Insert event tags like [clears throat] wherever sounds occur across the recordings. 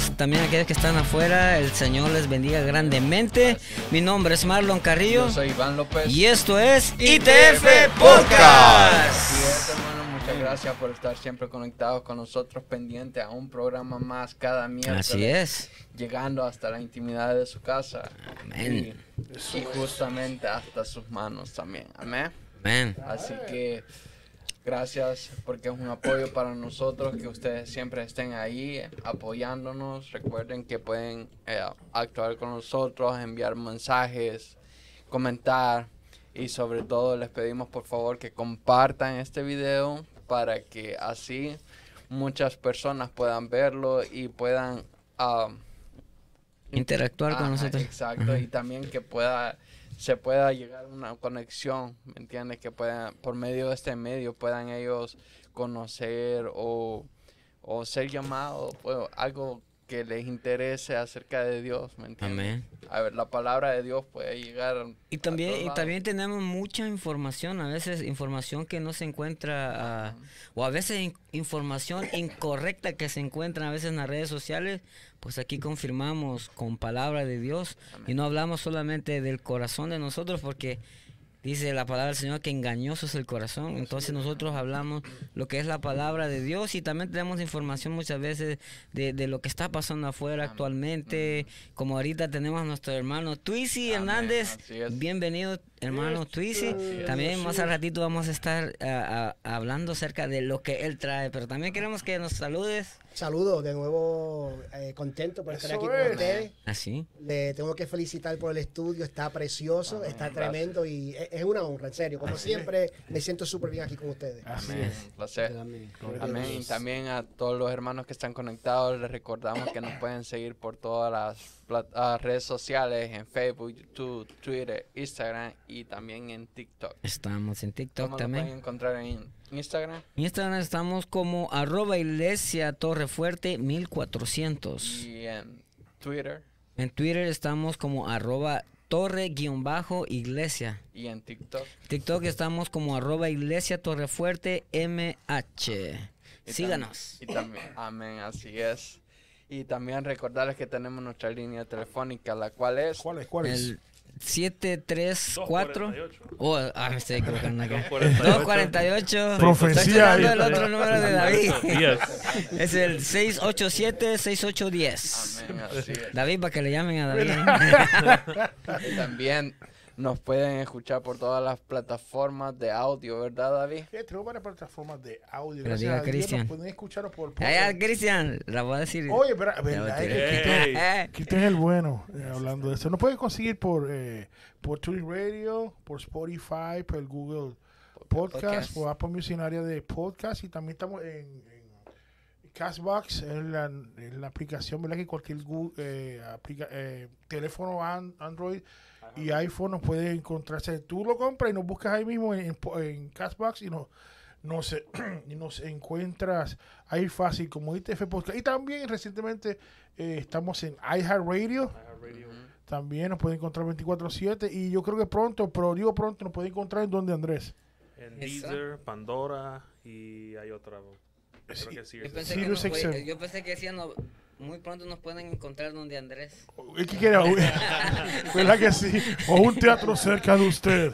Todos también aquellos que están afuera, el Señor les bendiga grandemente. Mi nombre es Marlon Carrillo. Yo soy Iván López. Y esto es ITF Podcast. Así es, hermano. Muchas gracias por estar siempre conectados con nosotros, pendiente a un programa más cada miércoles. Así es. Llegando hasta la intimidad de su casa. Amén. Y, y justamente hasta sus manos también. Amén. Amén. Así que gracias porque es un apoyo para nosotros que ustedes siempre estén ahí eh, apoyándonos. Recuerden que pueden eh, actuar con nosotros, enviar mensajes, comentar y sobre todo les pedimos por favor que compartan este video para que así muchas personas puedan verlo y puedan ah, Interactuar con Ajá, nosotros. Exacto, y también que pueda se pueda llegar a una conexión, ¿me entiendes? Que puedan, por medio de este medio, puedan ellos conocer o, o ser llamados, pues, algo que les interese acerca de Dios, ¿me entiendes? Amén. A ver, la palabra de Dios puede llegar Y a también, todos y también tenemos mucha información, a veces información que no se encuentra, ah, o a veces in- información incorrecta que se encuentra a veces en las redes sociales, pues aquí confirmamos con palabra de Dios y no hablamos solamente del corazón de nosotros porque dice la palabra del Señor que engañoso es el corazón, entonces nosotros hablamos lo que es la palabra de Dios y también tenemos información muchas veces de, de lo que está pasando afuera actualmente, como ahorita tenemos a nuestro hermano Twisi Hernández, bienvenido hermano Twisi, también más al ratito vamos a estar ah, ah, hablando acerca de lo que él trae, pero también queremos que nos saludes, Saludos, de nuevo eh, contento por estar Eso aquí con es. ustedes. así, Le tengo que felicitar por el estudio, está precioso, está tremendo y es, es una honra, en serio. Como siempre, me siento súper bien aquí con ustedes. Así Amén, es. un placer. Amén. Amén. También a todos los hermanos que están conectados, les recordamos que nos pueden seguir por todas las plat- ah, redes sociales, en Facebook, YouTube, Twitter, Instagram y también en TikTok. estamos en TikTok ¿Cómo también. pueden encontrar en Instagram? En Instagram estamos como arroba iglesia torrefuerte 1400. Y en Twitter En Twitter estamos como arroba torre guion bajo iglesia. y en TikTok. TikTok estamos como arroba iglesia torrefuerte MH. Y tam- Síganos. Y también, amén, así es. Y también recordarles que tenemos nuestra línea telefónica, la cual es ¿Cuál es? ¿Cuál es? El 734 248. Oh, ah, me estoy equivocando acá. 248. 248. Profecía Estoy el otro número de David. [laughs] Es el 687-6810. Amén, así es. David, para que le llamen a David. [laughs] También nos pueden escuchar por todas las plataformas de audio, ¿verdad, David? Eh, tenemos varias plataformas de audio. Pero Gracias diga, a Dios Cristian. nos pueden escuchar por Allá, podcast. Cristian, la voy a decir. Oye, pero, ¿verdad? voy a Es tirar. que- Ey. Eh, es el bueno, eh, hablando de eso. Nos pueden conseguir por, eh, por TuneIn Radio, por Spotify, por el Google Podcast, Podcast. por Apple Music en área de podcast y también estamos en, en Castbox, en la, en la aplicación, ¿verdad? Que cualquier Google, eh, aplica- eh, teléfono an- Android y iPhone nos puede encontrarse. Tú lo compras y nos buscas ahí mismo en, en, Castbox y nos, nos, eh, [clears throat] y nos encuentras ahí fácil como ITF Podcast. Y también recientemente eh, estamos en iHeartRadio. También nos pueden encontrar 24-7 y yo creo que pronto, pero digo pronto, nos pueden encontrar en donde Andrés. En. Deezer, Pandora y hay otra. Creo Sí. que sí. yo, pensé que nos puede- XM. yo pensé que decían, no, muy pronto nos pueden encontrar donde Andrés. ¿Y ¿Qué quiere? [laughs] ¿Verdad que sí? O un teatro cerca de usted.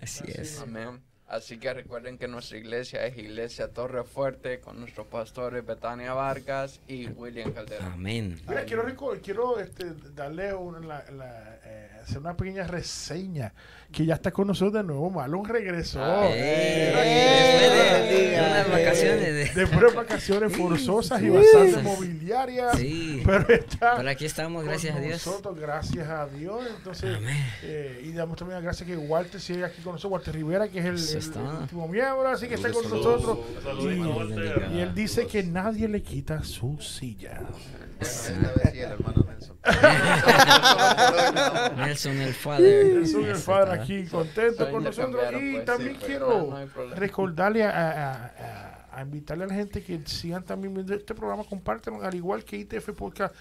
Así es. Amén. Así que recuerden que nuestra iglesia es Iglesia Torre Fuerte con nuestros pastores Betania Vargas y William Calderón. Amén. Mira, quiero, quiero este, darle una, la- la, eh, hacer una pequeña reseña que ya está con nosotros de nuevo. Malón regresó. Ah, Eh, unas vacaciones de- Después de vacaciones [laughs] forzosas y bastante mobiliarias. Sí. Pero está Pero aquí estamos, con gracias a Dios. Nosotros, gracias a Dios. Entonces, Amén. eh, y damos también las gracias que Walter sigue aquí con nosotros, Walter Rivera, que es el- está. el último miembro, así que está con Saludos. nosotros. Saludos, Y- él dice que nadie le quita su silla. El Nelson. [laughs] Nelson el Father. Soy el está. aquí contento con nosotros. Y pues, también quiero recordarle a, a- a- a invitarle a la gente que sigan también viendo este programa, compártanlo, al igual que ITF Podcast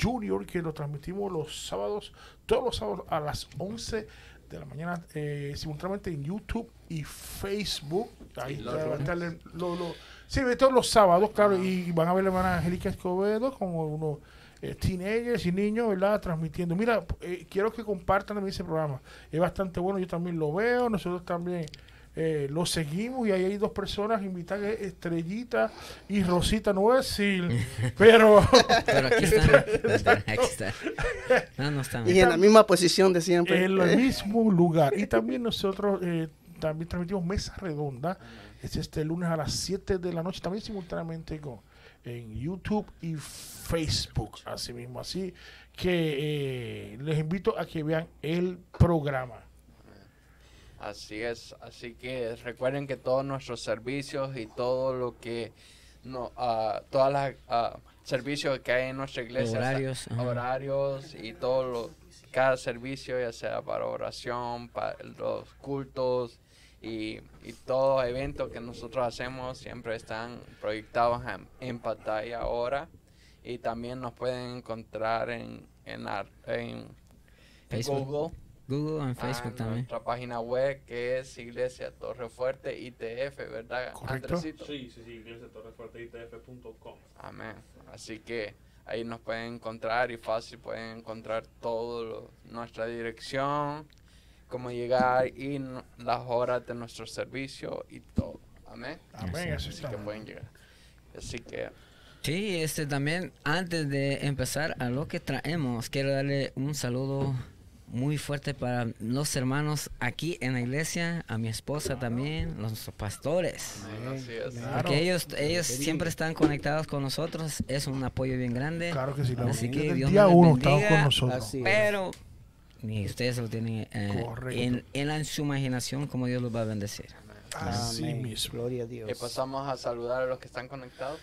Junior, que lo transmitimos los sábados, todos los sábados a las 11 de la mañana, eh, simultáneamente en YouTube y Facebook. Ahí los va a estar el- lo- lo- sí, todos los sábados, claro, y van a ver la hermana Angélica Escobedo con unos eh, teenagers y niños, ¿verdad? Transmitiendo. Mira, eh, quiero que compartan también ese programa. Es bastante bueno, yo también lo veo, nosotros también eh, lo seguimos y ahí hay dos personas invitadas, es Estrellita y Rosita, no voy a decir, pero... Pero aquí están. [laughs] [laughs] Aquí están. No, no están. Y en la misma posición de siempre. en el Eh, mismo lugar. Y también nosotros eh, también transmitimos Mesa Redonda. Es este lunes a las 7 de la noche, también simultáneamente con, en YouTube y Facebook. Así mismo, así que eh, les invito a que vean el programa. Así es, así que recuerden que todos nuestros servicios y todo lo que no, ah, todas las ah, servicios que hay en nuestra iglesia, Horarios, horarios y todo lo, cada servicio, ya sea para oración, para los cultos y, y todo evento que nosotros hacemos siempre están proyectados en, en pantalla ahora y también nos pueden encontrar en, en, en. Google. Google en a Facebook también. nuestra página web que es Iglesia Torre Fuerte ITF, ¿verdad? Correcto. Andresito? Sí, sí, sí, iglesiatorrefuerteitf.com. Amén. Así que ahí nos pueden encontrar y fácil pueden encontrar todo nuestra dirección, cómo llegar y las horas de nuestro servicio y todo. Amén. Amén, Así está. que pueden llegar. Así que Sí, este también, antes de empezar a lo que traemos, quiero darle un saludo muy fuerte para los hermanos aquí en la iglesia, a mi esposa también, los pastores. es. Claro. Porque ellos, ellos siempre están conectados con nosotros, es un apoyo bien grande. Claro que sí. la- Así que Dios día uno bendiga. con nosotros. Pero ni ustedes lo tienen eh, en, en, en su imaginación como Dios los va a bendecir. Así Amén. mismo. Gloria a Dios. Y pasamos a saludar a los que están conectados.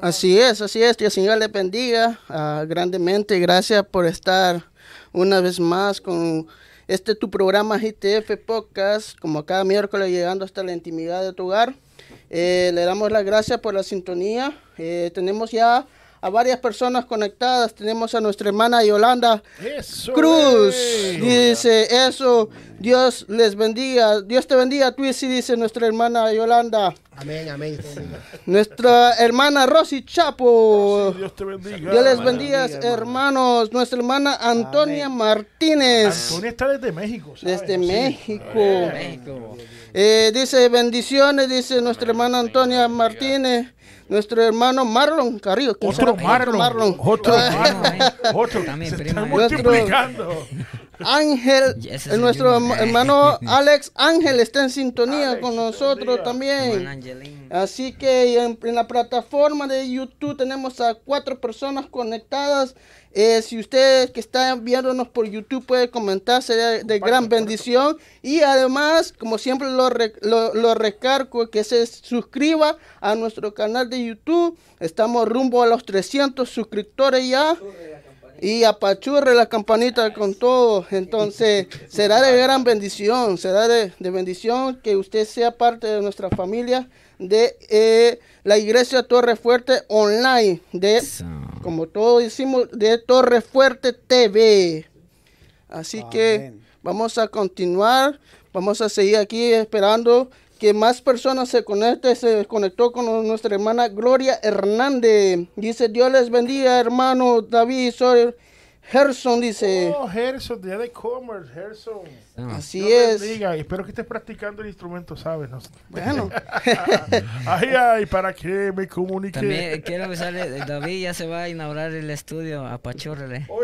Así es, así es. Dios Señor les bendiga ah, grandemente. Gracias por estar una vez más con este tu programa GTF Podcast, como cada miércoles llegando hasta la intimidad de tu hogar. Eh, le damos las gracias por la sintonía. Eh, tenemos ya a varias personas conectadas. Tenemos a nuestra hermana Yolanda Eso Cruz. es. Dice eso. Dios les bendiga. Dios te bendiga, Twissy, dice nuestra hermana Yolanda. Amén, amén. Nuestra hermana Rosy Chapo. Dios te bendiga. Dios les bendiga, hermanos. Nuestra hermana Antonia Martínez. Antonia está desde México. ¿sabes? Desde Sí. México. México. Eh, dice bendiciones, dice nuestra hermana Antonia Martínez. Nuestro hermano Marlon Carrillo. ¿quién Otro será? [laughs] Marlon. Otro Marlon. Otro. También Se está multiplicando. Ángel, eh, nuestro hermano [laughs] Alex Ángel está en sintonía Alex, con nosotros también. Así que en, en la plataforma de YouTube tenemos a cuatro personas conectadas. Eh, si usted que está viéndonos por YouTube puede comentar, sería de gran bendición. Y además, como siempre lo, re- lo, lo recargo, que se suscriba a nuestro canal de YouTube. Estamos rumbo a los 300 suscriptores ya. Y apachurre la campanita con todo. Entonces, será de gran bendición. Será de, de bendición que usted sea parte de nuestra familia de eh, la iglesia Torre Fuerte Online. De, como todos decimos, de Torre Fuerte TV. Así que vamos a continuar. Vamos a seguir aquí esperando que más personas se conecten. Se conectó con nuestra hermana Gloria Hernández. Dice, Dios les bendiga, hermano David. Soy Gerson, dice. Oh, Gerson, de allá de Commerce, Gerson. Ah. Así es. bendiga. Espero que estés practicando el instrumento, ¿sabes? No sé. Bueno, [laughs] ay, ay, para que me comunique. También quiero avisarle, David ya se va a inaugurar el estudio, apachúrrele. [laughs]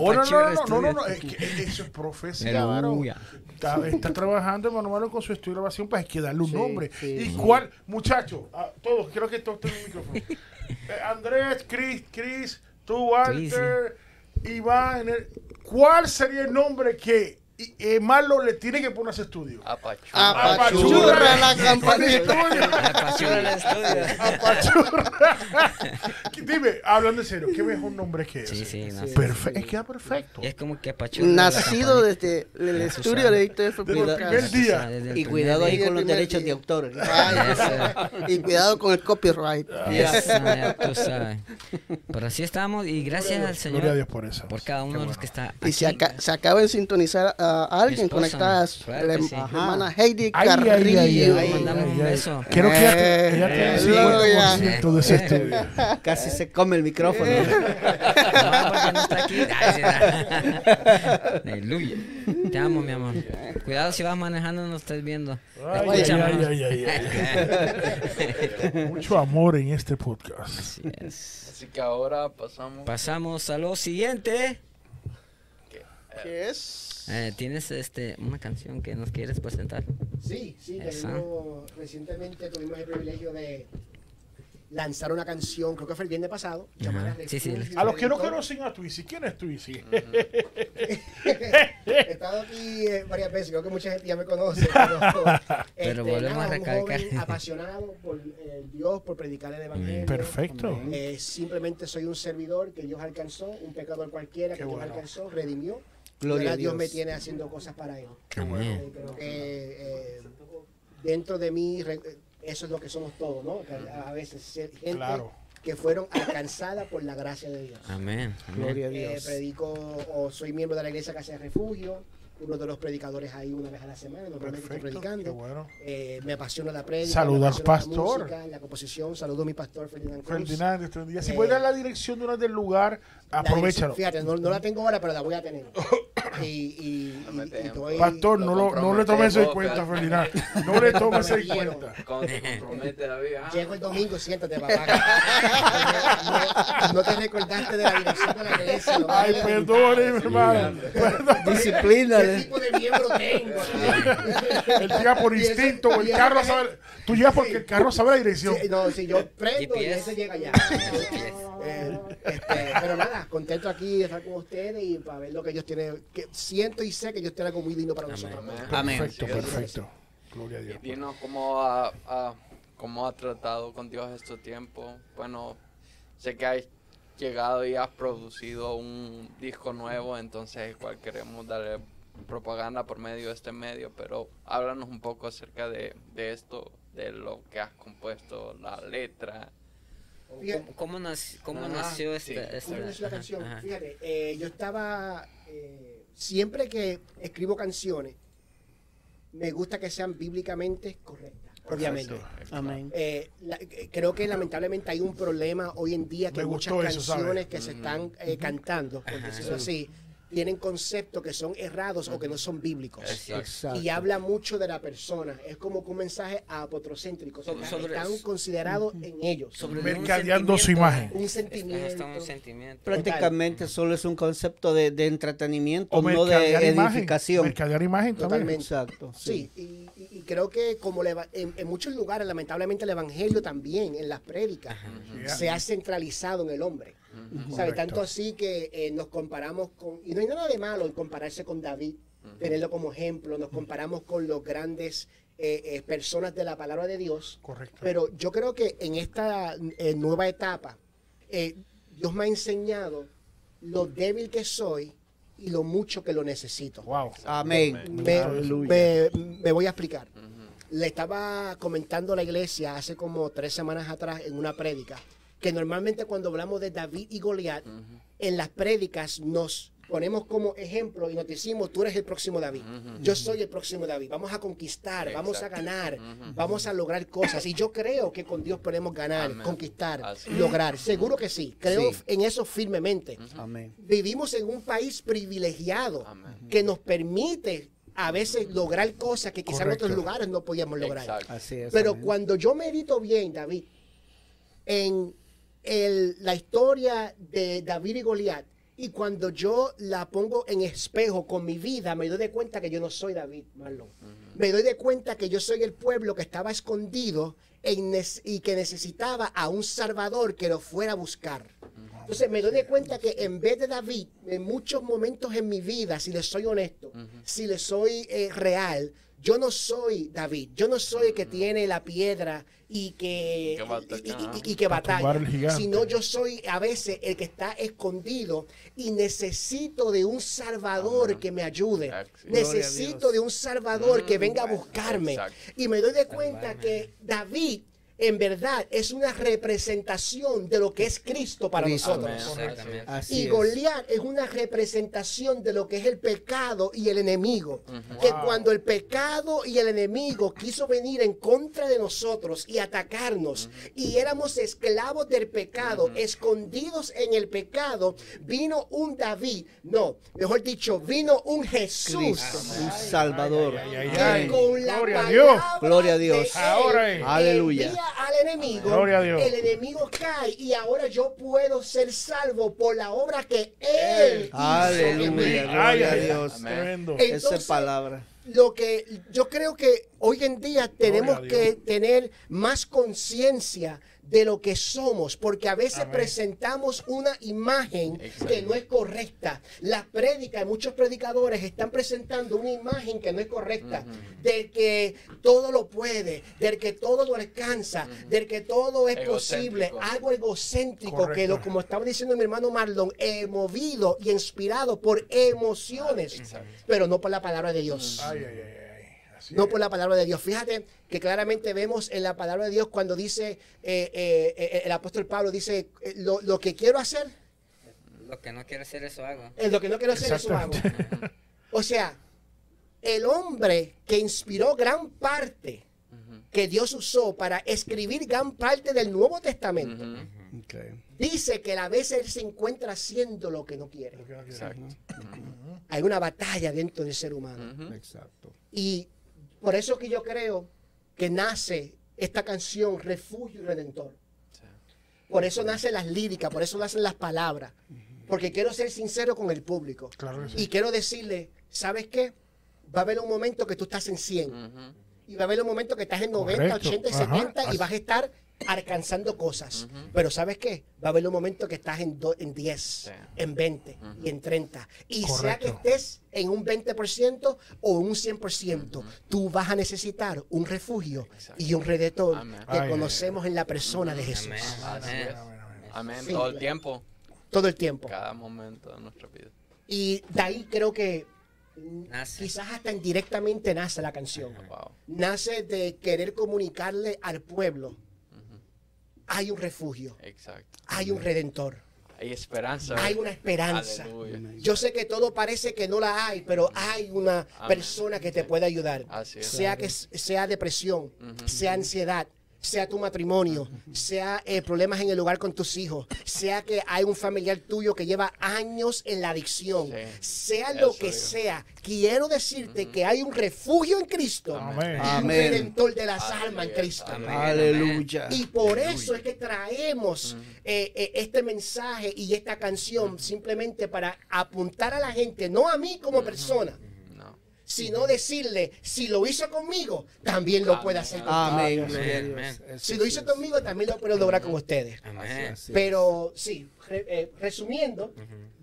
Oh, no, no, no, no, no, no, Studios. es que eso es. Aleluya. Está, está trabajando, hermano Malo, con su estudio de grabación, pues hay que darle un Sí, nombre. sí, ¿Y sí. cuál? Muchachos, a todos, quiero que todos tengan un micrófono. [laughs] Eh, Andrés, Chris, Chris, tú, Walter, Iván, el- ¿cuál sería el nombre que y eh, Marlon le tiene que poner ese estudio. Apachurra. Apachurra la campanita. Apachurra el estudio. Apachurra. Dime, hablando en serio, ¿qué mejor nombre que ese? Sí, sí, no, sí, Perfecto, queda perfecto. Y es como que apachurra. Nacido la desde el estudio de ITF Desde el primer día. Desde el Y cuidado ahí con los derechos día. de autor. Y cuidado con el copyright. Eso, ya tú sabes. Pero así estamos y gracias al Señor Gloria a Dios por eso. por cada uno de los que está Y se, aquí. aca- se acaba de sintonizar a alguien esposa, conectadas. claro la que hem- sí. la Ajá. hermana Heidi Ay, ay, ay, Carrillo. ay, Le ay, mandamos un ay, ay. beso. Creo que ella tiene Eh, 50% de ese estudio. Casi se come el micrófono. [laughs] No, porque no está aquí. Aleluya. Te amo, mi amor. Cuidado si vas manejando, no estés viendo. Ay, ay, Escúchame, ay, ¿no? ay, ay, ay. [laughs] Mucho amor en este podcast. Así es. Así que ahora pasamos. Pasamos a lo siguiente. ¿Qué es? Eh, ¿Tienes este una canción que nos quieres presentar? Sí, sí, tenemos, recientemente tuvimos el privilegio de lanzar una canción, creo que fue el viernes pasado, llamada. Sí, sí, A los que no conocen a Twizzy, ¿quién es Twizzy? [laughs] He estado aquí eh, varias veces, creo que mucha gente ya me conoce. [laughs] Pero, Pero volvemos a nada, recalcar. Un joven apasionado por eh, Dios, por predicar el Evangelio. Perfecto. Eh, simplemente soy un servidor que Dios alcanzó, un pecador cualquiera que Qué Dios bueno. alcanzó, redimió. Gloria a Dios Dios. me tiene haciendo cosas para Él. Qué bueno. Eh, creo que eh, dentro de mí re- eso es lo que somos todos, ¿no? A veces ser gente Claro. que fueron alcanzadas por la gracia de Dios. Amén. amén. Gloria a Eh, Dios. predico o soy miembro de la iglesia Casa de Refugio, uno de los predicadores ahí una vez a la semana, normalmente estoy Perfecto. Predicando. bueno. Eh, me apasiona la prédica, Saluda al apasiona la pastor. música, la composición. Saludo a mi pastor Ferdinand Cruz. Ferdinand, este día. Si Eh, puedes dar la dirección de una del lugar, aprovechalo. Fíjate, no, no la tengo ahora, pero la voy a tener. [coughs] Y, y, y- y dejen. estoy- Pastor, no, lo, no le tomes en cuenta, Ferdinand. No le tomes en cuenta. Ah, Llego el domingo, siéntate, papá. No, [laughs] no te recordaste de la dirección de la iglesia. Ay, mi hermano. [laughs] Perdón. Disciplina. ¿Qué tipo de miembro tengo? Él llega por instinto, el carro sabe. Tú llegas porque el carro sabe la dirección. Sí, no, si yo [laughs] prendo y ese llega ya. Eh, [laughs] este, pero nada, contento aquí de estar con ustedes y para ver lo que ellos tienen. Que siento y sé que ellos tienen algo muy lindo para nosotros. Amén. Perfecto, perfecto. Gloria a Y Dios. dinos cómo ha, ha- cómo ha tratado con Dios estos tiempos. Bueno, sé que has llegado y has producido un disco nuevo, entonces igual queremos darle propaganda por medio de este medio, pero háblanos un poco acerca de, de esto, de lo que has compuesto, la letra. ¿Cómo, cómo nac- cómo Ah, nació sí. esta, esta- ¿Cómo nació la ajá, canción? ajá. Fíjate, eh, yo estaba. eh, siempre que escribo canciones, me gusta que sean bíblicamente correctas, obviamente. Amén. Eh, la- creo que lamentablemente hay un problema hoy en día que Me muchas eso, canciones que se están eh, cantando, por decirlo así, tienen conceptos que son errados o que no son bíblicos. Exacto. Y habla mucho de la persona. Es como que un mensaje apotrocéntrico. Sobre- están, considerados en ellos. Sobre Mercadeando su imagen. un sentimiento. está un sentimiento. Prácticamente solo es un concepto de, de entretenimiento, O no de edificación. Mercadear imagen también. Totalmente. Exacto. Sí, y, y- y creo que como le va- en, en muchos lugares, lamentablemente el evangelio también, en las prédicas, se ha centralizado en el hombre. Tanto así que eh, nos comparamos con, y no hay nada de malo en compararse con David, tenerlo como ejemplo, nos comparamos con los grandes eh, eh, personas de la palabra de Dios, Correcto. pero yo creo que en esta eh, nueva etapa, eh, Dios me ha enseñado lo débil que soy y lo mucho que lo necesito. Wow. Amén. Me- me voy a explicar. Le estaba comentando a la iglesia hace como tres semanas atrás en una prédica que normalmente cuando hablamos de David y Goliat, en las prédicas nos ponemos como ejemplo y nos decimos, tú eres el próximo David, yo soy el próximo David, vamos a conquistar, vamos a ganar, vamos a lograr cosas. Y yo creo que con Dios podemos ganar, Amén. conquistar, Así. lograr. Seguro que sí, creo Sí. en eso firmemente Amén. vivimos en un país privilegiado Amén. que nos permite a veces lograr cosas que quizás en otros lugares no podíamos lograr. Exacto. Así es. Pero cuando yo medito bien, David, en el- la historia de David y Goliat, y cuando yo la pongo en espejo con mi vida, me doy de cuenta que yo no soy David, Marlon. Me doy de cuenta que yo soy el pueblo que estaba escondido en y que necesitaba a un salvador que lo fuera a buscar. Entonces me doy de cuenta que en vez de David, en muchos momentos en mi vida, si le soy honesto, si le soy eh, real, yo no soy David, yo no soy el que tiene la piedra y que, Que bata- y- y- ajá. y- y que batalla, sino yo soy a veces el que está escondido y necesito de un Salvador Ajá. que me ayude. Exacto. Necesito de un Salvador que Mm, venga a buscarme. exacto. Y me doy de cuenta que David en verdad es una representación de lo que es Cristo para Cristo. nosotros. Así Y. Goliat es una representación de lo que es el pecado y el enemigo. Que Wow. cuando el pecado y el enemigo quiso venir en contra de nosotros y atacarnos, y éramos esclavos del pecado, escondidos en el pecado, vino un David, no, mejor dicho, vino un Jesús. Cristo, un Salvador. Ay, ay, que ay. con la Gloria a Dios. Gloria a Dios. Ahora. Aleluya. Al enemigo, Gloria a Dios. el enemigo cae y ahora yo puedo ser salvo por la obra que él hizo Aleluya. Gloria a Dios. Esa Entonces, es palabra. Lo que yo creo que hoy en día tenemos que tener más conciencia de lo que somos, porque a veces Amén. presentamos una imagen Exacto. que no es correcta. Las prédicas, muchos predicadores están presentando una imagen que no es correcta, del que todo lo puede, del que todo lo alcanza, del que todo es posible, algo egocéntrico que lo, como estaba diciendo mi hermano Marlon, eh, movido y inspirado por emociones, pero no por la palabra de Dios. Ay, ay, ay. Así No es. por la palabra de Dios. Fíjate que claramente vemos en la palabra de Dios cuando dice, eh, eh, eh, el apóstol Pablo dice, lo, lo que quiero hacer, Lo que no quiero hacer, eso hago. es lo que no quiero hacer, eso hago. [laughs] O sea, el hombre que inspiró gran parte que Dios usó para escribir gran parte del Nuevo Testamento, dice que a veces él se encuentra haciendo lo que no quiere. Exacto. Hay una batalla dentro del ser humano. Exacto. Y por eso que yo creo que nace esta canción Refugio y Redentor. Por eso nacen las líricas, por eso nacen las palabras. Porque quiero ser sincero con el público. Claro que sí. Y quiero decirle, ¿sabes qué? Va a haber un momento que tú estás en 100. Ujú. Y va a haber un momento que estás en 90, Correcto. 80 y Ajá. 70 y vas a estar alcanzando cosas. Pero ¿sabes qué? Va a haber un momento que estás en, do- en 10, en 20 y en 30. Y sea que estés en un 20% o un 100%, tú vas a necesitar un refugio y un redentor Amén. que Ay, conocemos en la persona de Jesús. Amén. Sí. Todo el tiempo. Todo el tiempo. Cada momento de nuestra vida. Y de ahí creo que Nace. quizás hasta indirectamente nace la canción. Wow. Nace de querer comunicarle al pueblo. Hay un refugio, Exacto. hay un redentor, Hay esperanza. hay una esperanza. Aleluya. Yo sé que todo parece que no la hay, pero hay una Amén. persona que te puede ayudar. Así es. Sea que sea depresión, sea ansiedad, sea tu matrimonio, sea eh, problemas en el lugar con tus hijos, sea que hay un familiar tuyo que lleva años en la adicción, Sí. sea lo Eso que digo. sea, quiero decirte que hay un refugio en Cristo Amén. y un redentor de las almas en Cristo. Amén. Aleluya. Y por eso es que traemos eh, eh, este mensaje y esta canción simplemente para apuntar a la gente, no a mí como persona. Sino decirle, si lo hizo conmigo, también lo puede hacer contigo. Amén. Si lo hizo conmigo, también lo puedo lograr con ustedes. Amén. Pero sí, re- eh, resumiendo,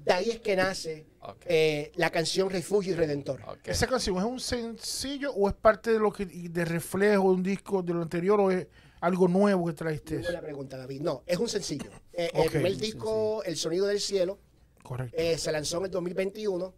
de ahí es que nace eh, la canción Refugio y Redentor. ¿Esa canción es un sencillo o es parte de lo que de reflejo de un disco de lo anterior o es algo nuevo que traiste? Buena pregunta, David. No, es un sencillo. Eh, Ok. El primer disco, El Sonido del Cielo, Correcto. Eh, se lanzó en el 2021.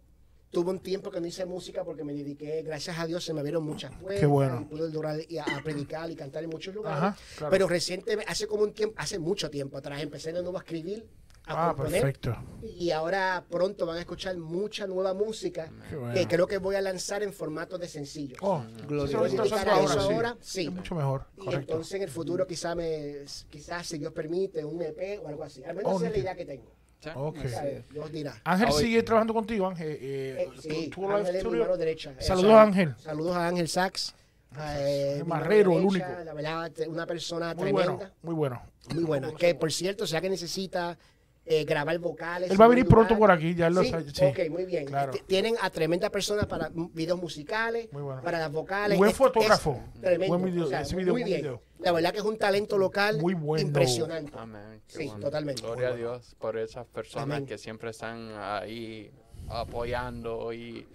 Tuve un tiempo que no hice música porque me dediqué, gracias a Dios, se me vieron muchas pruebas. Qué bueno. y pude lograr y a, a predicar y cantar en muchos lugares. Ajá, claro. Pero recientemente, hace como un tiempo, hace mucho tiempo atrás, empecé de nuevo a escribir, a Ah, componer. perfecto. Y ahora pronto van a escuchar mucha nueva música Qué bueno. que creo que voy a lanzar en formato de sencillo. Oh, Dedicar a ahora, eso sí. ahora, sí. Es mucho mejor. Y Correcto. entonces en el futuro quizás me, quizás si Dios permite, un EP o algo así. Al menos Oh, esa es la idea que tengo. Sí. Ok. ¿sabes? Dios dirá. Ángel hoy- sigue trabajando contigo, Ángel. Eh, Eh, sí, tu- tu Ángel live es mi studio. mano derecha. Saludos sal- a Ángel. Saludos a Ángel Sachs. eh, marrero, el único. La verdad, te- una persona Muy tremenda. bueno, muy bueno. Muy buena. Que por cierto, sea que necesita eh, grabar vocales. Él va a en venir pronto por aquí, ya lo sí, sí. Ok, muy bien. Claro. Tienen a tremendas personas para videos musicales, Muy bueno. para las vocales. Buen Es- fotógrafo. es tremendo. Buen video, o sea, ese video, muy bien. video. La verdad que es un talento local Muy bueno. impresionante. Amén. Qué Sí, bueno. totalmente. Gloria a. Dios por esas personas Amén. que siempre están ahí apoyando y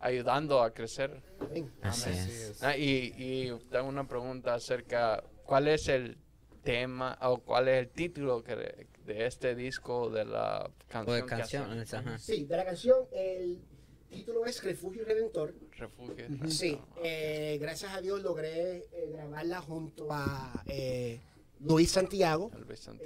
ayudando a crecer. Amén. Así es. Ah, y, y tengo una pregunta acerca, ¿cuál es el tema o cuál es el título que de, este disco de la canción? O de que canciones, hacen? ajá. Sí, de la canción, el título es Refugio Redentor. Refugio. Sí, eh, gracias a Dios logré eh, grabarla junto a eh, Luis Santiago,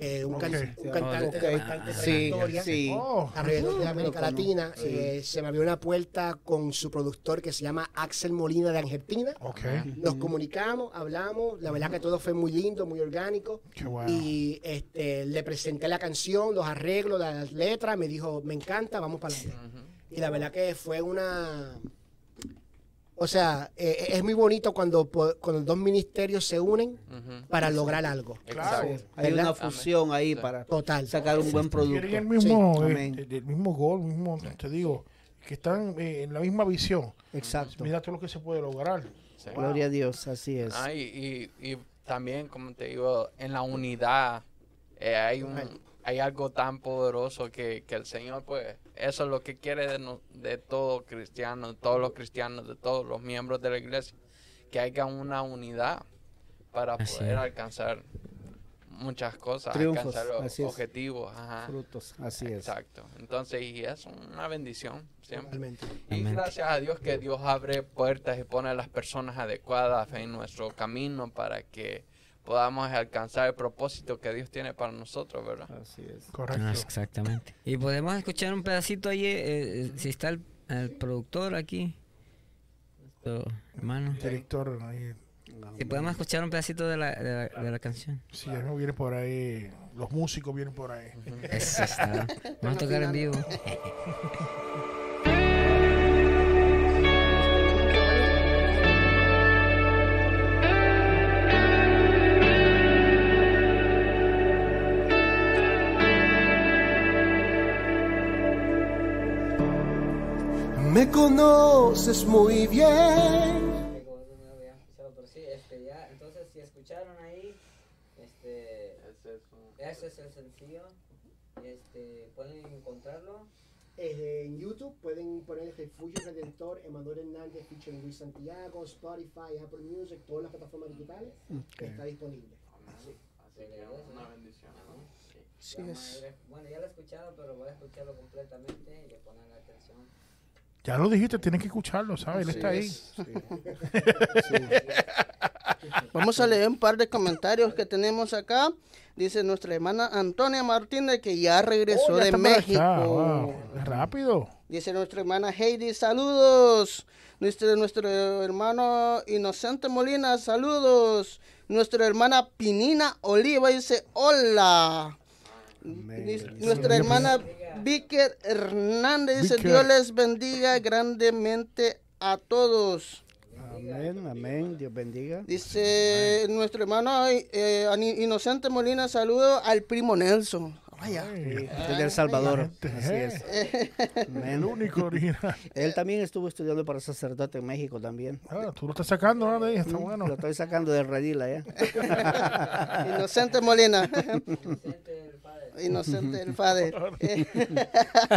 eh, un, can- Ok. un cantante de Sí, sí. Oh, alrededor de [laughs] América Latina. sí. Eh, se me abrió una puerta con su productor que se llama Axel Molina de Argentina. ok. Nos comunicamos, hablamos, la verdad que todo fue muy lindo, muy orgánico. Qué bueno. Y este, le presenté la canción, los arreglos, las letras, me dijo, me encanta, vamos para adelante. Y la verdad que fue una... O sea, eh, es muy bonito cuando, po- cuando dos ministerios se unen para lograr algo. Exacto. Hay ¿Verdad? una fusión ahí Sí. para Total. sacar un buen producto. Tienen el mismo, Sí. eh, el, el mismo gol, mismo, te digo, que están eh, en la misma visión. Exacto. Mira todo lo que se puede lograr. Sí. Gloria a Dios, así es. Ah, y, y, y también, como te digo, en la unidad eh, hay, un, hay algo tan poderoso que, que el Señor, pues, eso es lo que quiere de, no- de todo cristiano, de todos los cristianos, de todos los miembros de la iglesia, que haya una unidad para Así poder es. alcanzar muchas cosas, Triunfos, alcanzar los objetivos. Ajá. Frutos, así es. Exacto. Entonces, y es una bendición siempre. Y gracias a Dios que Dios abre puertas y pone a las personas adecuadas en nuestro camino para que podamos alcanzar el propósito que Dios tiene para nosotros, ¿verdad? Así es. Correcto. Ah, exactamente. Y podemos escuchar un pedacito ahí, eh, eh, si está el, el productor aquí. Nuestro hermano. Director, ahí, Si podemos escuchar un pedacito de la, de la, de la canción. sí, no viene por ahí, los músicos vienen por ahí. Eso está. Vamos a tocar en vivo. [laughs] Me conoces muy bien. entonces si escucharon ahí, este, ese es el sencillo, este, pueden encontrarlo. En YouTube pueden poner Refugio Redentor, Emanuel Hernández, featuring Luis Santiago, Spotify, Apple Music, todas las plataformas digitales. Está disponible. Una bendición. Así es. Bueno, ya lo he escuchado, pero voy a escucharlo completamente y a ponerle atención. Ya lo dijiste, tienes que escucharlo, ¿sabes? Él está ahí. es, sí. [laughs] Vamos a leer un par de comentarios que tenemos acá. Dice nuestra hermana Antonia Martínez que ya regresó Oh, ya de México. acá, wow, Rápido. Dice nuestra hermana Heidi, saludos. Nuestro, nuestro hermano Inocente Molina, saludos. Nuestra hermana Pinina Oliva dice, hola. Dice- Nuestra hermana Víker Hernández dice. Dios les bendiga grandemente a todos. Amén, amén. Dios bendiga. Dice nuestro hermano eh, Inocente Molina, saludo al primo Nelson. Vaya. El Salvador. gente, Así es. El único original. Él también estuvo estudiando para sacerdote en México también. Ah, tú lo estás sacando, ¿no? De ahí, Está Lo bueno. estoy sacando de redila ya. [laughs] Inocente Molina. Inocente el padre. [laughs]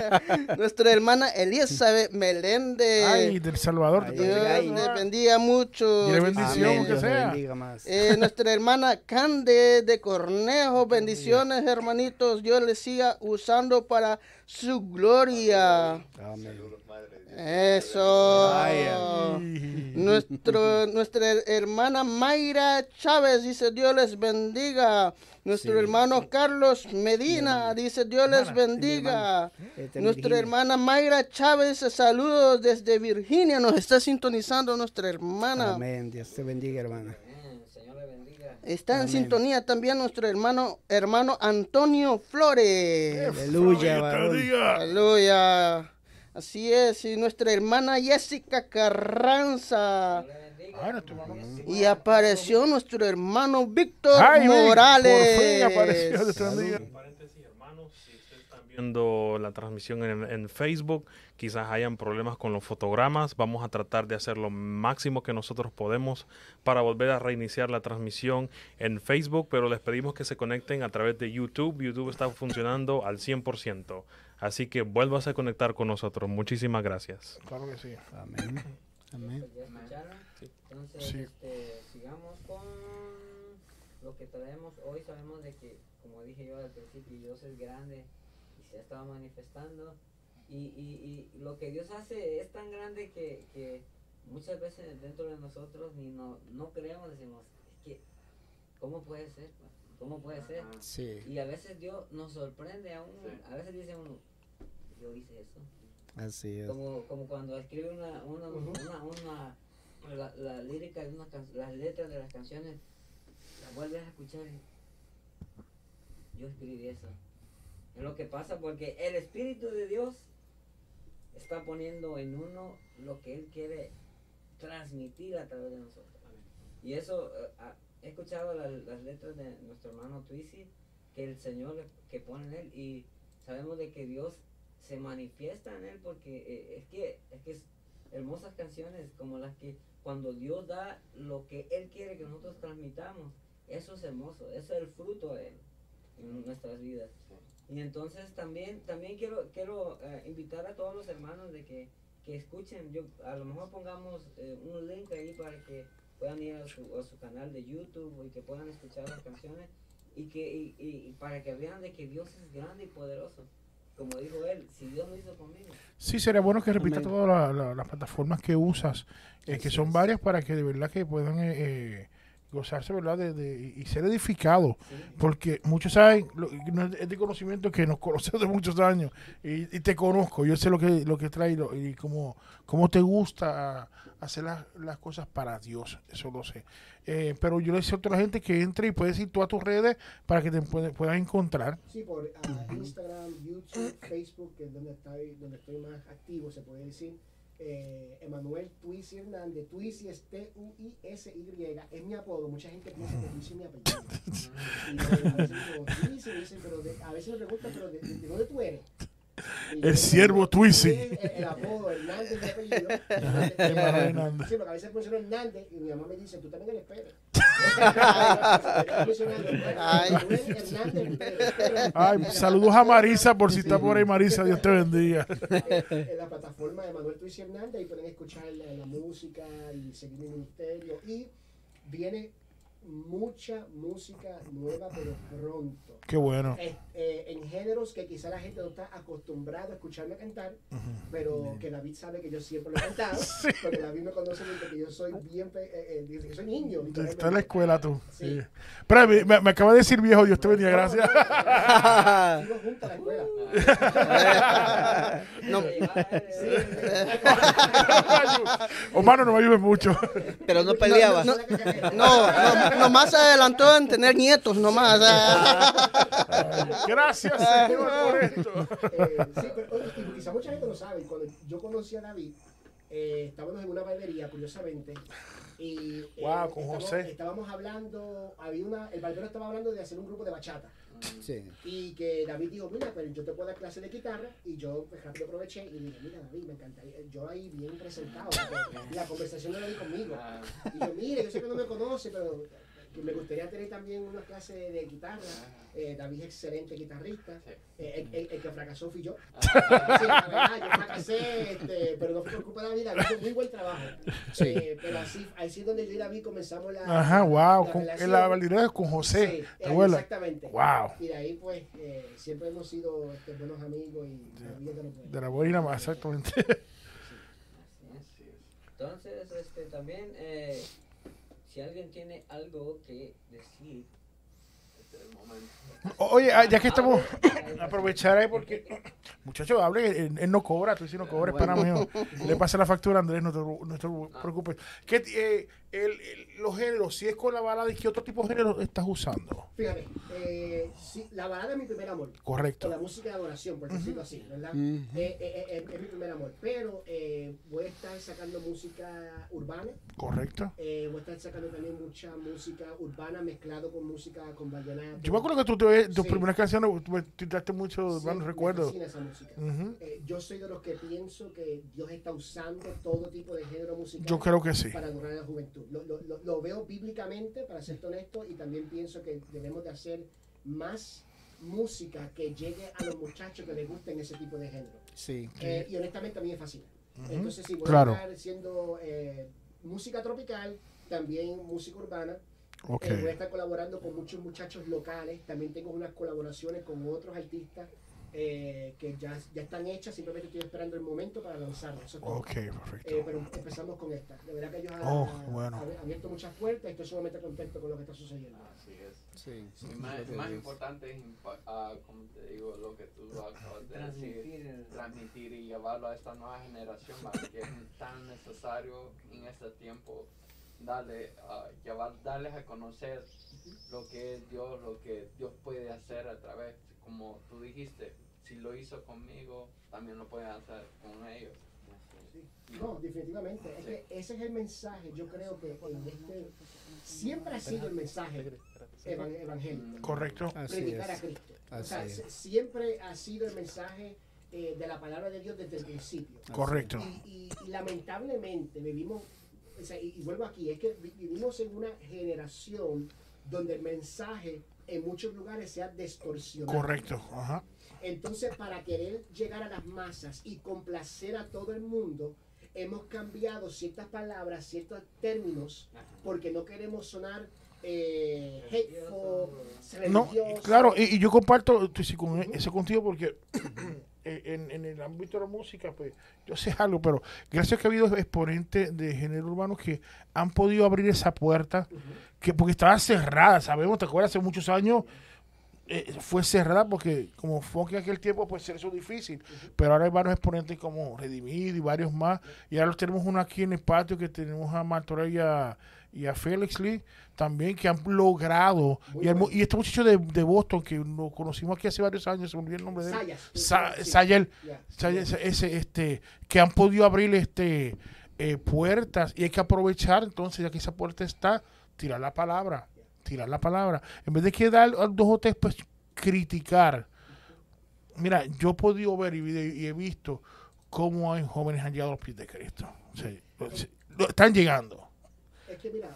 [laughs] Nuestra hermana Elizabeth Meléndez. Ay, del Salvador. Ay, Dios bendiga. ay. le bendiga mucho. Dile bendición, Amén, que sea. bendiga más. Eh, nuestra hermana Cande de Cornejo, bendiciones hermanitos, Dios les siga usando para su gloria. Amén. Eso. Nuestro, nuestra hermana Mayra Chávez dice Dios les bendiga. Nuestro hermano Carlos Medina dice Dios les bendiga. Este es Nuestra hermana Mayra Chávez saludos desde Virginia. Nos está sintonizando nuestra hermana. Amén. Dios te bendiga, hermana. Está en sintonía también nuestro hermano hermano Antonio Flores. Aleluya. Aleluya. Así es, y nuestra hermana Jessica Carranza. Y apareció nuestro hermano Víctor Morales. Por fin apareció. Dios te bendiga. En paréntesis, hermanos, si usted está viendo la transmisión en, en Facebook, quizás hayan problemas con los fotogramas. Vamos a tratar de hacer lo máximo que nosotros podemos para volver a reiniciar la transmisión en Facebook, pero les pedimos que se conecten a través de YouTube. YouTube está funcionando al 100%. Así que vuelvas a conectar con nosotros. Muchísimas gracias. Claro que sí. Amén. Amén. ¿Ya escucharon? Entonces, Sí. este, sigamos con lo que traemos. Hoy sabemos de que, como dije yo al principio, Dios es grande se ha estado manifestando. Y, y, y lo que Dios hace es tan grande que, que muchas veces dentro de nosotros ni no, no creemos, decimos, es que, ¿cómo puede ser? ¿Cómo puede ser? Sí, Y a veces Dios nos sorprende a uno. A veces dice uno, yo hice eso. así es. Como, como cuando escribe una, una, una, una- la, la lírica de una can- las letras de las canciones, las vuelves a escuchar y yo escribí eso. Es lo que pasa porque el Espíritu de Dios está poniendo en uno lo que Él quiere transmitir a través de nosotros. Y eso, eh, he escuchado la- las letras de nuestro hermano Twisi, que el Señor le- que pone en Él y sabemos de que Dios se manifiesta en él porque eh, es que es que es hermosas canciones como las que cuando Dios da lo que él quiere que nosotros transmitamos eso es hermoso eso es el fruto de en nuestras vidas y entonces también también quiero quiero eh, invitar a todos los hermanos de que, que escuchen. Yo a lo mejor pongamos eh, un link ahí para que puedan ir a su, a su canal de YouTube y que puedan escuchar las canciones. Y que y, y- y para que vean de que Dios es grande y poderoso. Como dijo él, si Dios lo hizo conmigo. Sí, sería bueno que repita todas la- la- las plataformas que usas, eh, que son varias para que de verdad que puedan eh, eh, gozarse, ¿verdad? De, de- y ser edificados. Porque muchos saben, lo- es de conocimiento que nos [laughs] conocemos de muchos años y, y te conozco, yo sé lo que lo que trae lo- y cómo, cómo te gusta hacer las, las cosas para Dios, eso lo sé. Eh, pero yo le decía a otra gente que entre y puedes ir tú a tus redes para que te puedan encontrar. Sí, por ah, Instagram, YouTube, Facebook, que es donde estoy, donde estoy más activo, se puede decir. Eh, Emanuel Tuisi Hernández, Tuisi es T-U-I-S-Y, es mi apodo. Mucha gente piensa que Tuisi es mi apellido. Y yo, a veces digo, Tuisi, me dicen, pero de- a veces me preguntan, pero ¿de, de- de dónde tú eres? El siervo Tuisi. El, el apodo, Hernández, mi apellido. Hernández. Sí, porque a veces menciono Hernández y mi mamá me dice, tú también eres Pérez. Ay. Saludos a Marisa por si está por ahí, Marisa, Dios te bendiga. en la plataforma de Manuel Tuisi Hernández y pueden escuchar la, la música y seguir mi ministerio. Y viene mucha música nueva, pero pronto. Qué bueno. Eh, eh, en géneros que quizá la gente no está acostumbrada a escucharme cantar, pero que David sabe que yo siempre lo he cantado, porque David me conoce desde que yo soy bien, eh, eh, desde que soy niño. Está en la escuela tú. Sí. Sí. Espera, me, me- me acaba de decir viejo, Dios te bendiga, gracias. Sigo junto a la escuela. No, Omar, no me ayudes mucho. Pero no peleaba. no, no, no, nomás se adelantó en tener nietos, nomás. ah. Gracias, Señor, por esto. Eh, sí, pero oye, y quizá mucha gente no sabe, cuando yo conocí a David, eh, estábamos en una barbería, curiosamente, y eh, Wow, con estábamos, José. estábamos hablando, había una, el barbero estaba hablando de hacer un grupo de bachata, Sí. y que David dijo, mira, pero yo te puedo dar clase de guitarra, y yo pues, rápido aproveché y dije, mira David, me encantaría, yo ahí bien presentado, la conversación de David conmigo, y yo, mire, yo sé que no me conoce, pero me gustaría tener también una clase de guitarra. Eh, David es excelente guitarrista. Eh, el, el- el que fracasó fui yo. Sí, la verdad, yo fracasé, este, pero no fue por culpa de David. David hizo muy buen trabajo. Eh, pero así, así es donde yo y David comenzamos la. Ajá, wow. la Con, relación. en la validez con José, Sí, eh, abuela. Exactamente. Wow. Y de ahí, pues, eh, siempre hemos sido este, buenos amigos y David es de los. De la buena más, exactamente. Así es. Entonces, este, también, eh, si alguien tiene algo que decir, este es el momento. Oye, ah, ya que estamos, aprovechar ahí porque, muchacho, hable, él, él no cobra, tú si no cobras, para mío. [laughs] Le pasa la factura Andrés, no te, no te preocupes. ¿Qué, eh, el- el- los géneros, si es con la balada, ¿y qué otro tipo de género estás usando? Fíjate, eh, sí, la balada es mi primer amor. Correcto. La música de adoración, por decirlo así, ¿verdad? Eh, eh, eh, es mi primer amor. Pero eh, voy a estar sacando música urbana. Correcto. eh, voy a estar sacando también mucha música urbana mezclado con música con vallenato. Yo me acuerdo que tú, te, tus Sí. primeras canciones, tú tiraste mucho, Sí, buenos me recuerdos. fascina esa música. Eh, yo soy de los que pienso que Dios está usando todo tipo de género musical Yo creo que sí. para adorar a la juventud. Lo, lo- lo- lo veo bíblicamente, para ser honesto, y también pienso que debemos de hacer más música que llegue a los muchachos que les gusten ese tipo de género. Sí. Eh, y honestamente a mí me fascina. Ujú. Entonces, si voy Claro. a estar haciendo eh, música tropical, también música urbana, Ok. eh, voy a estar colaborando con muchos muchachos locales. También tengo unas colaboraciones con otros artistas eh, que ya, ya están hechas. Simplemente estoy esperando el momento para lanzarlas. Es todo. Ok, perfecto. Eh, pero empezamos con esta. De verdad que ellos han Oh, han- bueno. han abierto muchas puertas. Estoy sumamente contento con lo que está sucediendo. Así es. Sí. Y más, más importante es, ah, como te digo, lo que tú [laughs] acabas de decir, transmitir y llevarlo a esta nueva generación, más que es tan necesario en este tiempo darle, ah, llevar, darles a conocer lo que es Dios, lo que Dios puede hacer a través, como tú dijiste, si lo hizo conmigo, también lo puede hacer con ellos. No, definitivamente. Es que ese es el mensaje. Yo creo que en este siempre ha sido el mensaje evan- evangélico. Correcto. Así predicar a. Cristo. O sea, siempre ha sido el mensaje eh, de la palabra de Dios desde el principio. Correcto. Y, y- y lamentablemente vivimos, o sea, y, y vuelvo aquí, es que vi- vivimos en una generación donde el mensaje en muchos lugares se ha distorsionado. Correcto. Ajá. Entonces, para querer llegar a las masas y complacer a todo el mundo, hemos cambiado ciertas palabras, ciertos términos, porque no queremos sonar eh, hateful, No, claro, y, y yo comparto con eso contigo porque [coughs] en, en el ámbito de la música, pues yo sé algo, pero gracias que ha habido exponentes de género urbano que han podido abrir esa puerta, que porque estaba cerrada, sabemos, te acuerdas, hace muchos años eh, fue cerrada porque como fue en aquel tiempo, pues eso es difícil, pero ahora hay varios exponentes como Redimido y varios más, y ahora los tenemos uno aquí en el patio que tenemos a Martorell y a, Felix Lee también que han logrado Muy y, el este muchacho de, de Boston que lo conocimos aquí hace varios años se me olvidó el nombre de él Sayas. Sa- Sí. Sayel. Sayel, ese, este que han podido abrir este eh, puertas y hay que aprovechar entonces ya que esa puerta está tirar la palabra tirar la palabra en vez de quedar dos o tres pues criticar mira yo he podido ver y, y he visto cómo hay jóvenes han llegado a los pies de Cristo O sea, están llegando Es que mira,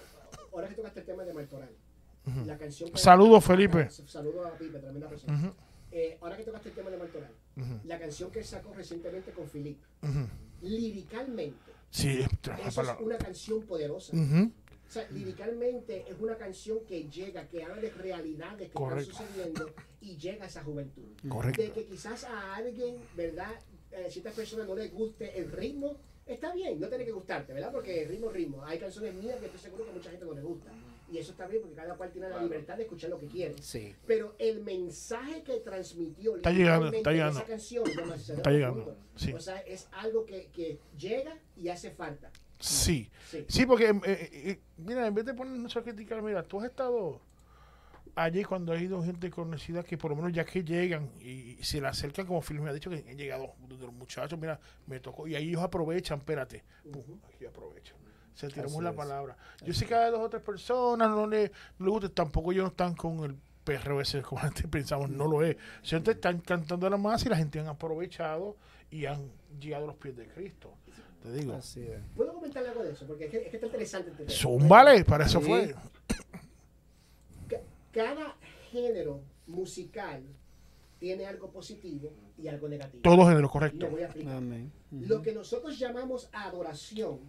ahora que tocaste el tema de Martoral, la canción que- Saludos, Felipe. Saludos a Pipe, tremenda persona. Ujú, Eh, ahora que tocaste el tema de Martoral, ujú, la canción que sacó recientemente con ujú. liricalmente, sí eso es una canción poderosa. O sea, liricalmente es una canción que llega, que habla de realidades que Correcto. están sucediendo y llega a esa juventud. Correcto. De que quizás a alguien, ¿verdad? A ciertas personas no les guste el ritmo, está bien, no tiene que gustarte, ¿verdad? Porque ritmo ritmo. Hay canciones mías que estoy seguro que a mucha gente no le gusta. Y eso está bien porque cada cual tiene la libertad de escuchar lo que quiere. Sí. Pero el mensaje que transmitió Está llegando, está llegando. esa canción demasiado Está llegando, sí. O sea, es algo que, que llega y hace falta. Sí. Sí. Sí, porque, eh, eh, eh, mira, en vez de ponernos a criticar, mira, tú has estado allí cuando ha ido gente conocida que por lo menos ya que llegan y, se le acercan, como Phil me ha dicho que han llegado de los muchachos, mira, me tocó, y ahí ellos aprovechan, espérate, aquí aprovechan. Se tiramos la es. palabra. Yo sé que a dos o tres personas no le, no le gusta, tampoco ellos no están con el perro ese, como [laughs] antes pensamos, no lo es. Siempre están cantando a la más y la gente han aprovechado y han llegado a los pies de Cristo. Te digo. Así es. ¿Puedo comentarle algo de eso? Porque es que, es que está interesante. Zúmbale, para eso Sí. fue. Ca- Cada género musical tiene algo positivo y algo negativo. Todo género, correcto. voy a explicar. Amén. Lo que nosotros llamamos adoración,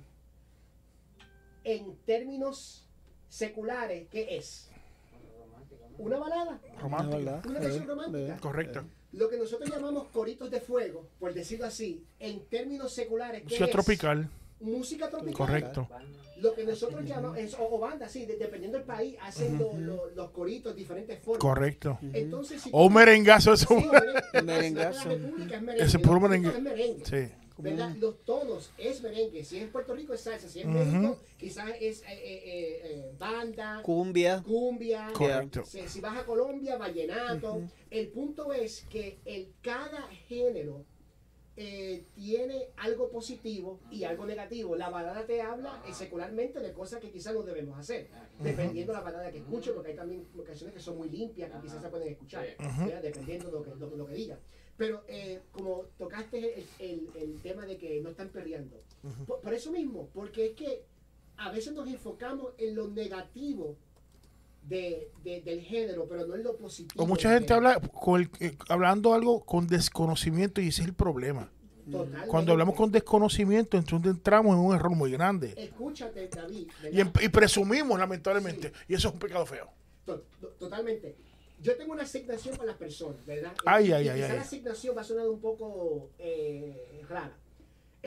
en términos seculares, ¿qué es? Una balada, Romántico. ¿Verdad? una canción romántica. Correcto. Lo que nosotros llamamos coritos de fuego, por decirlo así, en términos seculares, ¿qué es? tropical. Música tropical. Correcto. Lo que nosotros llamamos, es- o, o banda, sí, de- dependiendo del país, hacen lo- lo- los coritos de diferentes formas. Correcto. Entonces, si O un merengazo, eso. Sí, un. Merengazo. La República es merengue. Ese puro merengue. es merengue. Sí. ¿verdad? Los tonos es merengue. Si es en Puerto Rico es salsa. Si es en. México, quizás es eh, eh, eh, banda, Cumbia. cumbia. Correcto. Si, si vas a Colombia, vallenato. El punto es que el, cada género eh, tiene algo positivo y algo negativo. La balada te habla eh, secularmente de cosas que quizás no debemos hacer, dependiendo de la balada que escuche, porque hay también canciones que son muy limpias que quizás se pueden escuchar, dependiendo de lo que, lo, lo que diga. Pero eh, como tocaste el, el- el tema de que no están perreando, por, por eso mismo, porque es que a veces nos enfocamos en lo negativo de, de- del género, pero no en lo positivo. O mucha gente género. habla con el- eh, hablando algo con desconocimiento y ese es el problema. Totalmente. Cuando hablamos con desconocimiento, entonces entramos en un error muy grande. Escúchate, David. Y, y presumimos, lamentablemente. Y eso es un pecado feo. To- to- Totalmente. Yo tengo una asignación para las personas, ¿verdad? Ay, Y- ay, y ay, quizá ay. la asignación va a sonar un poco eh, rara.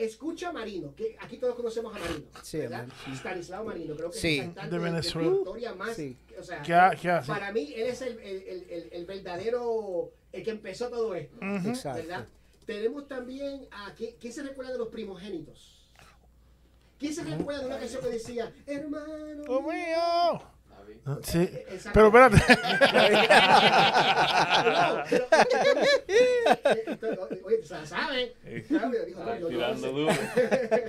Escucha a Marino, que aquí todos conocemos a Marino, Sí, ¿verdad? Sí. Stanislao Marino, creo que Sí. es el cantante De de, Venezuela. trayectoria más, Sí. o sea, ¿Qué ha- qué hace? para mí él es el, el- el- el- el verdadero, el que empezó todo esto, Exacto. ¿verdad? Tenemos también a, ¿quién, quién se recuerda de los primogénitos? ¿Quién se recuerda de una canción que decía, hermano ¡Oh, mío! Ah, Sí. Exacto. Pero espérate. No, [laughs] pero, eh, entonces, oye, no, yo- duro.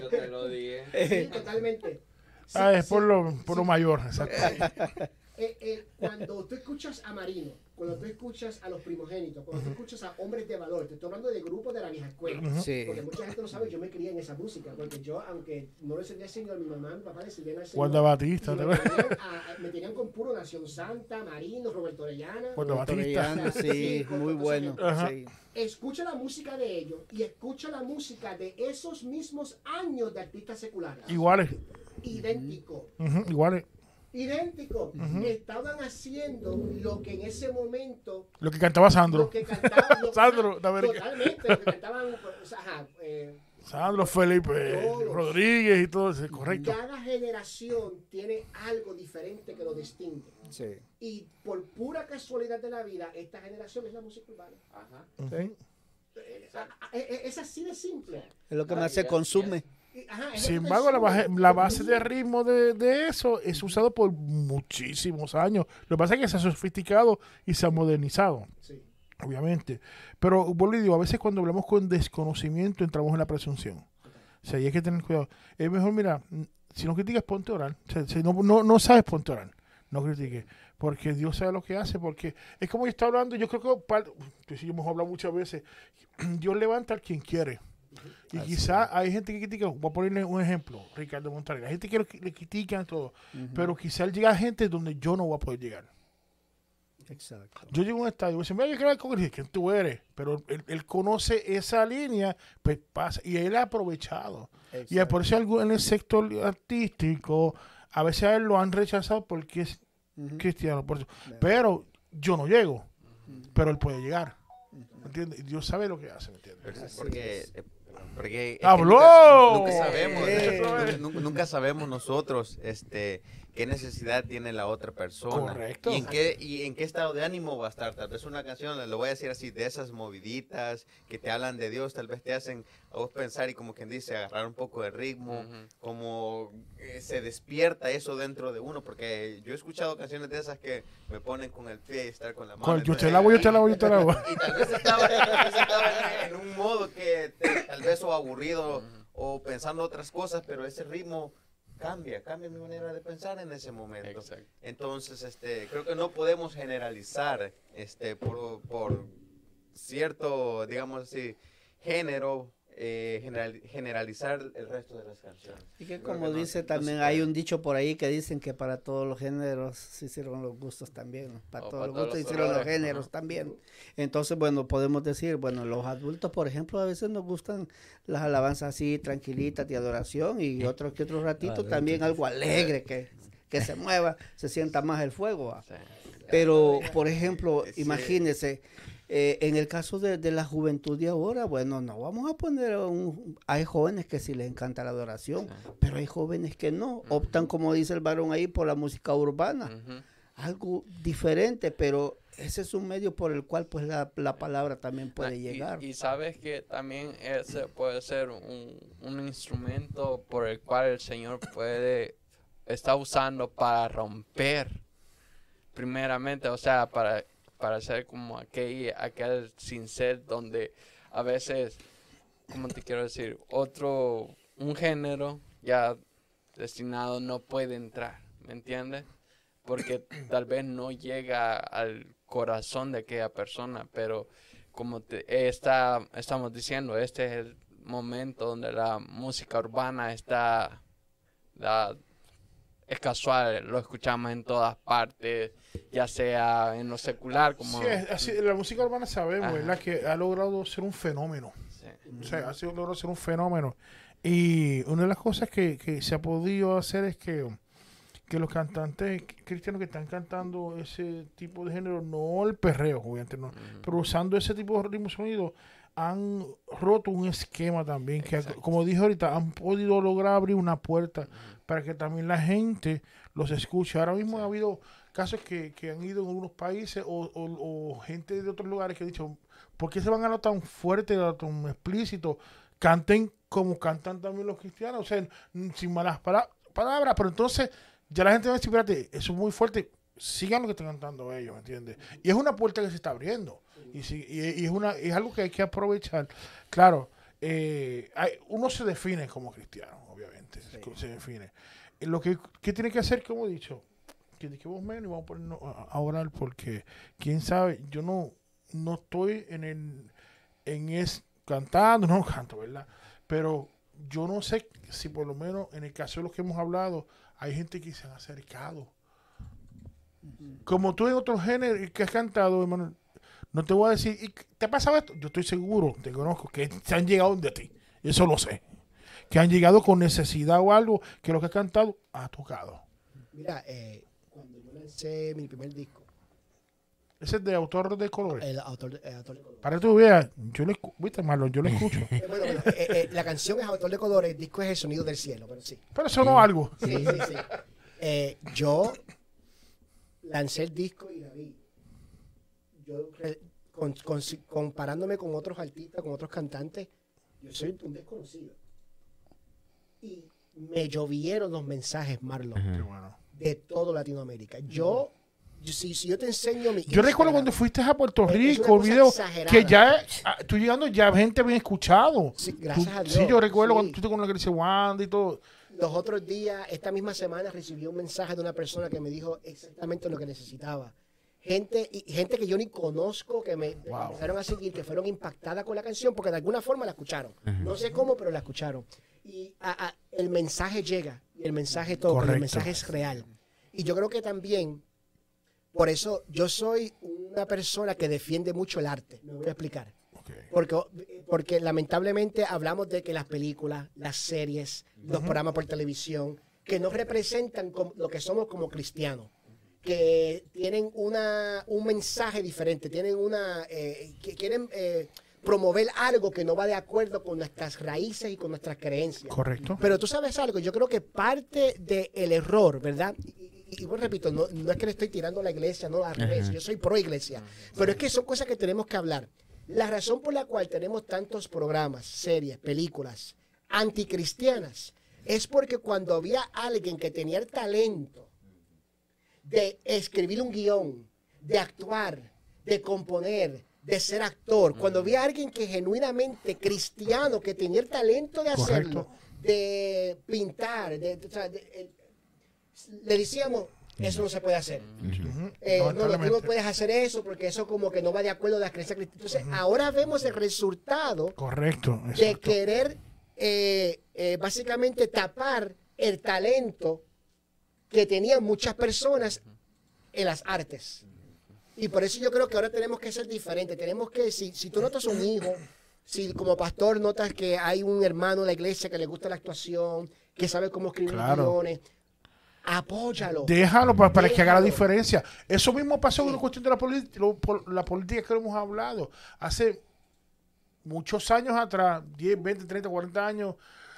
Te lo dije. Sí, totalmente. Sí, Ah, es sí, por lo, por lo mayor. Exacto. [laughs] Eh, eh, cuando tú escuchas a Marino, cuando tú escuchas a los primogénitos, cuando tú escuchas a hombres de valor, te estoy hablando de grupos de la vieja escuela. Sí. Porque mucha gente no sabe, yo me crié en esa música, porque yo, aunque no le servía al Señor, mi mamá, mi papá le servían al Señor. Guarda Batista. y ¿te me, tenían a- me tenían con puro Nación Santa, Marino, Roberto Orellana. Guarda Batista. Sí, muy bueno. sí. escucha la música de ellos y escucha la música de esos mismos años de artistas seculares. Iguales. Idéntico, Iguales. Idéntico. Estaban haciendo lo que en ese momento Lo que cantaba Sandro. lo que cantaban lo- [laughs] Sandro, totalmente lo que cantaban o sea, ajá, eh, Sandro Felipe Todos. Rodríguez y todo eso. Correcto. cada generación tiene algo diferente que lo distingue. Sí. Y por pura casualidad de la vida, esta generación es la música urbana. Ajá. Sí. Eh, eh, Es así de simple. Es lo que más se consume. Ajá, Sin embargo, la, base de ritmo de, de eso es usado por muchísimos años. Lo que pasa es que se ha sofisticado y se ha modernizado, Sí. obviamente. Pero, digo, a veces cuando hablamos con desconocimiento entramos en la presunción. O sea, y hay que tener cuidado. Es mejor, mira, si no criticas, ponte a orar. O sea, si no, no, no sabes, ponte a orar. No critiques. Porque Dios sabe lo que hace. Porque es como yo estaba hablando, yo creo que, yo hemos hablado muchas veces, [clears throat] Dios levanta al quien quiere. Y quizá hay gente que critica, voy a ponerle un ejemplo, Ricardo Montaner. Hay gente que lo- le critican todo, pero quizá él llega a gente donde yo no voy a poder llegar. Exacto. Yo llego a un estadio y me dicen, mira, yo quiero con él. Y dice, ¿quién tú eres? Pero él, él conoce esa línea, pues pasa. Y él ha aprovechado. Y por eso en el sector artístico, a veces a él lo han rechazado porque es cristiano. Por eso. Pero yo no llego, pero él puede llegar. ¿Me entiendes? Dios sabe lo que hace, ¿me entiendes? Porque, eh, porque ¡Habló! Nunca, nunca sabemos, Eh. nu- nunca sabemos nosotros este, qué necesidad tiene la otra persona. Correcto. Y en, qué, y en qué estado de ánimo va a estar. Tal vez una canción, lo voy a decir así, de esas moviditas que te hablan de Dios, tal vez te hacen a vos pensar y como quien dice, agarrar un poco de ritmo, Ujú. como eh, se despierta eso dentro de uno. Porque yo he escuchado canciones de esas que me ponen con el pie y estar con la mano. Con- yo te la hago, yo te la hago, yo te la hago. [laughs] y tal vez estaba, tal vez estaba en, en un modo que te- tal vez o aburrido o pensando otras cosas, pero ese ritmo cambia, cambia mi manera de pensar en ese momento. Exacto. Entonces, este, creo que no podemos generalizar este, por, por cierto, digamos así, género, eh, general- generalizar el resto de las canciones. Y que como que dice no también, se hay un dicho por ahí que dicen que para todos los géneros se hicieron los gustos también. ¿no? Para todos para los todos gustos los hicieron los géneros ajá. también. Entonces, bueno, podemos decir, bueno, los adultos, por ejemplo, a veces nos gustan las alabanzas así, tranquilitas de adoración y otros que otro ratito también algo alegre que, que se mueva, se sienta más el fuego. Pero, por ejemplo, Sí. imagínese, eh, en el caso de, de la juventud de ahora, bueno, no vamos a poner un... Hay jóvenes que sí les encanta la adoración, pero hay jóvenes que no. Optan, como dice el varón ahí, por la música urbana. Algo diferente, pero ese es un medio por el cual pues la, la palabra también Ah, puede y- llegar. Y, sabes que también ese puede ser un, un instrumento por el cual el Señor puede está usando para romper primeramente, o sea, para, para hacer como aquel, aquel sin ser donde a veces como te quiero decir, otro, un género ya destinado no puede entrar, ¿me entiendes? Porque tal vez no llega al corazón de aquella persona, pero como te está, estamos diciendo, este es el momento donde la música urbana está, la- es casual, lo escuchamos en todas partes, ya sea en lo secular como... Sí, es- así, la música urbana sabemos, Ajá. ¿verdad? Que ha logrado ser un fenómeno. Sí. O sea, ha sido logrado ser un fenómeno. Y una de las cosas que, que se ha podido hacer es que, que los cantantes cristianos que están cantando ese tipo de género, no el perreo, obviamente no, pero usando ese tipo de ritmo sonido, han roto un esquema también, que como dije ahorita, han podido lograr abrir una puerta para que también la gente los escuche. Ahora mismo ha habido casos que, que han ido en algunos países o, o- o gente de otros lugares que han dicho, ¿por qué se van a lo tan fuerte, a lo tan explícito? Canten como cantan también los cristianos, o sea, sin malas pala- palabras, pero entonces ya la gente va a decir, espérate, eso es muy fuerte, sigan lo que están cantando ellos, ¿me entiendes? Y es una puerta que se está abriendo, y, si- y- y es, una, es algo que hay que aprovechar. Claro, eh, hay- uno se define como cristiano, obviamente, se define. Lo que, que tiene que hacer, como he dicho, que dediquemos menos y vamos a ponernos a, orar porque quién sabe, yo no, no estoy en el en es cantando, [laughs] no canto, ¿verdad? Pero yo no sé si por lo menos en el caso de los que hemos hablado, hay gente que se han acercado. Como tú en otros géneros que has cantado, hermano, no te voy a decir, ¿y ¿te ha pasado esto? Yo estoy seguro, te conozco, que se han llegado de ti. Eso lo sé. Que han llegado con necesidad o algo que lo que has cantado ha tocado. Mira, eh, cuando yo lancé mi primer disco, Ese es de autor de colores. el autor, el autor de colores. Para que tú veas, yo escu- viste, Marlon, yo lo [laughs] escucho. Eh, bueno, bueno, eh, eh, la canción es autor de colores, el disco es el sonido del cielo, pero sí. Pero eso no es algo. Sí, sí, sí. Eh, yo lancé el disco y David, yo re- con- con- comparándome con otros artistas, con otros cantantes, yo soy un desconocido. Y me llovieron los mensajes, Marlon, de todo Latinoamérica. Yo, yo- si, si yo te enseño mi Yo recuerdo cuando fuiste a Puerto Rico, video exagerada. que ya, ah, tú llegando, ya gente había escuchado. Sí, gracias Tú- a Dios, Sí, yo recuerdo sí. cuando tú estuviste con la iglesia Wanda y todo. Los otros días, esta misma semana, recibí un mensaje de una persona que me dijo exactamente lo que necesitaba. Gente, y gente que yo ni conozco, que me Wow. empezaron a seguir, que fueron impactadas con la canción, porque de alguna forma la escucharon. No sé cómo, pero la escucharon. Y a- a- el mensaje llega, y el mensaje toca, Correcto. el mensaje es real. Y yo creo que también, por eso yo soy una persona que defiende mucho el arte. Me voy a explicar. Porque, porque lamentablemente hablamos de que las películas, las series, los programas por televisión, que no representan lo que somos como cristianos, que tienen una, un mensaje diferente, tienen una, eh, que quieren eh, promover algo que no va de acuerdo con nuestras raíces y con nuestras creencias. Correcto. Pero tú sabes algo, yo creo que parte del error, ¿verdad? Y, bueno, repito, no, no es que le estoy tirando a la iglesia, no, al revés, yo soy pro iglesia, pero es que son cosas que tenemos que hablar. La razón por la cual tenemos tantos programas, series, películas anticristianas es porque cuando había alguien que tenía el talento de escribir un guion, de actuar, de componer, de ser actor, cuando había alguien que genuinamente cristiano, que tenía el talento de hacerlo, Correcto. de pintar, de, de- de- le decíamos, eso no se puede hacer. Ujú. Eh, no, no, tú no puedes hacer eso porque eso como que no va de acuerdo a la creencia cristiana. Entonces, ahora vemos el resultado Correcto. de querer eh, eh, básicamente tapar el talento que tenían muchas personas en las artes. Y por eso yo creo que ahora tenemos que ser diferentes. Tenemos que, si, si tú notas un hijo, si como pastor notas que hay un hermano en la iglesia que le gusta la actuación, que sabe cómo escribir Claro. guiones, apóyalo. Déjalo para, para que haga la diferencia. Eso mismo pasó Sí. con la cuestión de la, política lo- por- la política que hemos hablado. Hace muchos años atrás, 10, 20, 30, 40 años,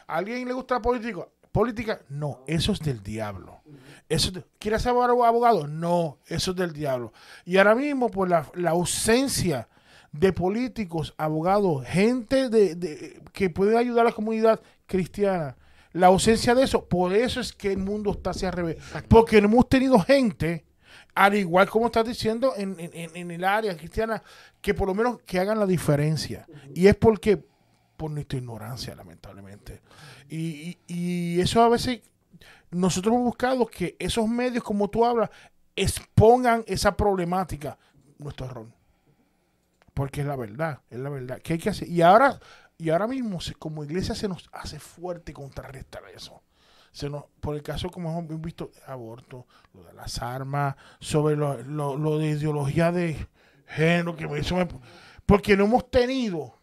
¿a alguien le gusta la política? ¿Política? No, eso es del diablo. Eso es de- ¿Quiere ser abogado-? No, eso es del diablo. Y ahora mismo, por la, la ausencia de políticos, abogados, gente de, de- que puede ayudar a la comunidad cristiana, la ausencia de eso, por eso es que el mundo está hacia al revés. Porque no hemos tenido gente, al igual como estás diciendo, en, en- en- en el área cristiana, que por lo menos que hagan la diferencia. Y es porque por nuestra ignorancia, lamentablemente. Y, y, eso a veces nosotros hemos buscado que esos medios, como tú hablas, expongan esa problemática, nuestro error. Porque es la verdad, es la verdad. ¿Qué hay que hacer? Y ahora, y ahora mismo, como iglesia, se nos hace fuerte contrarrestar eso. Se nos, por el caso, como hemos visto, aborto, lo de las armas, sobre lo, lo- de ideología de género, que me- porque no hemos tenido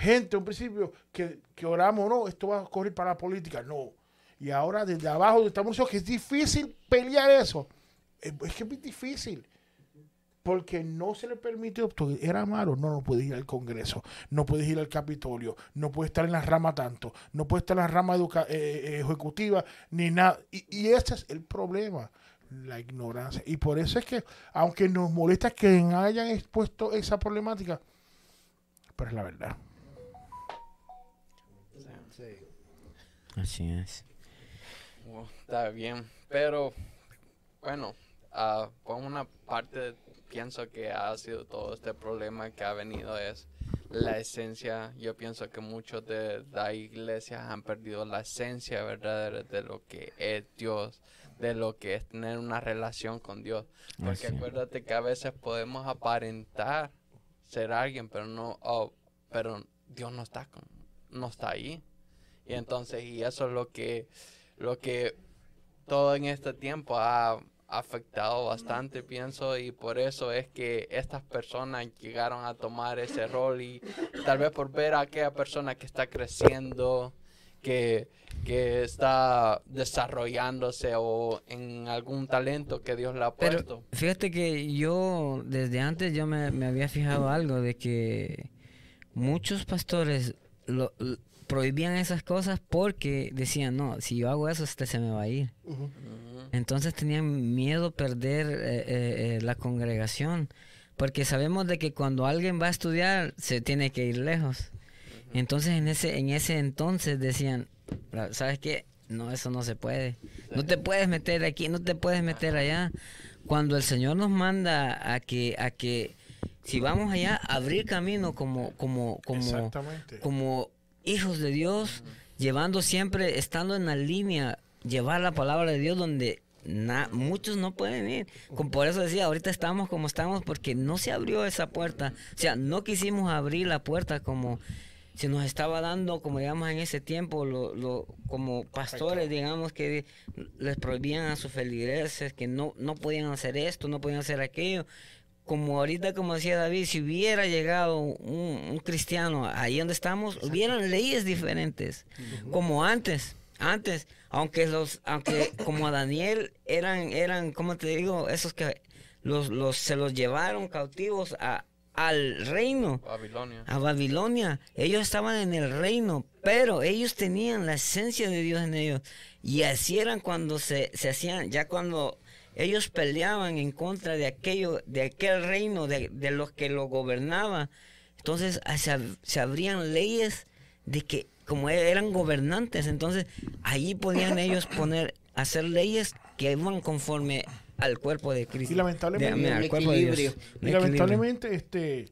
gente, un principio, que, que oramos, no, esto va a correr para la política, no. Y ahora desde abajo estamos diciendo que es difícil pelear eso. Es que es muy difícil. Porque no se le permitió, era malo, no, no puedes ir al Congreso, no puedes ir al Capitolio, no puedes estar en la rama tanto, no puedes estar en la rama educa- eh, eh, ejecutiva, ni nada. Y, y ese es el problema, la ignorancia. Y por eso es que, aunque nos molesta que hayan expuesto esa problemática, pero es la verdad. Así es. Está bien, pero bueno, ah, por una parte pienso que ha sido todo este problema que ha venido es la esencia. Yo pienso que muchos de las iglesias han perdido la esencia verdadera de lo que es Dios, de lo que es tener una relación con Dios. Porque Así acuérdate que a veces podemos aparentar ser alguien, pero no, oh, pero Dios no está con, no está ahí. Y entonces, y eso es lo que, lo que todo en este tiempo ha afectado bastante, pienso, y por eso es que estas personas llegaron a tomar ese rol y tal vez por ver a aquella persona que está creciendo, que, que está desarrollándose o en algún talento que Dios le ha Pero puesto. fíjate que yo desde antes yo me, me había fijado algo de que muchos pastores lo, prohibían esas cosas porque decían, no, si yo hago eso, este se me va a ir. Entonces tenían miedo perder eh, eh, eh, la congregación, porque sabemos de que cuando alguien va a estudiar se tiene que ir lejos. Entonces en ese en ese entonces decían, "Ra- ¿sabes qué? No, eso no se puede. No te puedes meter aquí, no te puedes meter allá. Cuando el Señor nos manda a que a que si vamos allá abrir camino como como como como hijos de Dios, llevando siempre, estando en la línea, llevar la palabra de Dios donde na- muchos no pueden ir. Con- por eso decía, ahorita estamos como estamos porque no se abrió esa puerta. O sea, no quisimos abrir la puerta como se nos estaba dando, como digamos en ese tiempo, lo, lo- como pastores, digamos, que les prohibían a sus feligreses que no, no podían hacer esto, no podían hacer aquello como ahorita, como decía David, si hubiera llegado un, un cristiano ahí donde estamos, hubieran leyes diferentes, como antes. Antes, aunque los, aunque como a Daniel eran, eran, ¿cómo te digo? Esos que los, los, se los llevaron cautivos a, al reino, Babilonia. a Babilonia. Ellos estaban en el reino, pero ellos tenían la esencia de Dios en ellos. Y así eran cuando se, se hacían, ya cuando ellos peleaban en contra de aquello, de aquel reino, de, de los que lo gobernaba. Entonces ah, se, se abrían leyes de que como e- eran gobernantes, entonces allí podían ellos poner, hacer leyes que iban conforme al cuerpo de Cristo. Y lamentablemente- De- al cuerpo de Dios. Y lamentablemente, este,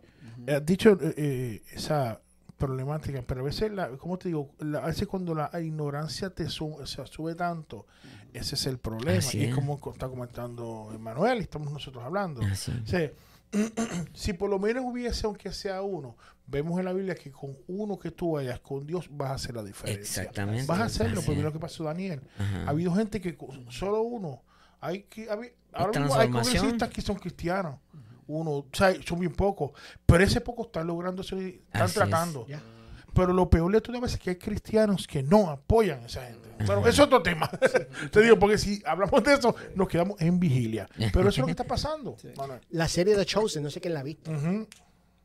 has dicho eh, eh, esa problemática, pero a veces, la, ¿cómo te digo? La- a veces cuando la ignorancia te sube, o sea, sube tanto, ese es el problema. Así y es es. como co- está comentando Emanuel y estamos nosotros hablando. Así. O sea, [clears throat] si por lo menos hubiese, aunque sea uno, vemos en la Biblia que con uno que tú vayas con Dios vas a hacer la diferencia. Exactamente. Vas a hacerlo, Así porque es. lo que pasó Daniel. Ajá. Ha habido gente que con solo uno, hay que, habi- ahora mismo hay congresistas que son cristianos. Uno, o sea, son bien pocos, pero ese poco están logrando, ser- están Así es. tratando. Pero lo peor de todo a veces es que hay cristianos que no apoyan a esa gente. Bueno, es otro tema. [laughs] Te digo, porque si hablamos de eso, nos quedamos en vigilia. Pero eso es lo que está pasando. La serie The Chosen, no sé quién la ha visto.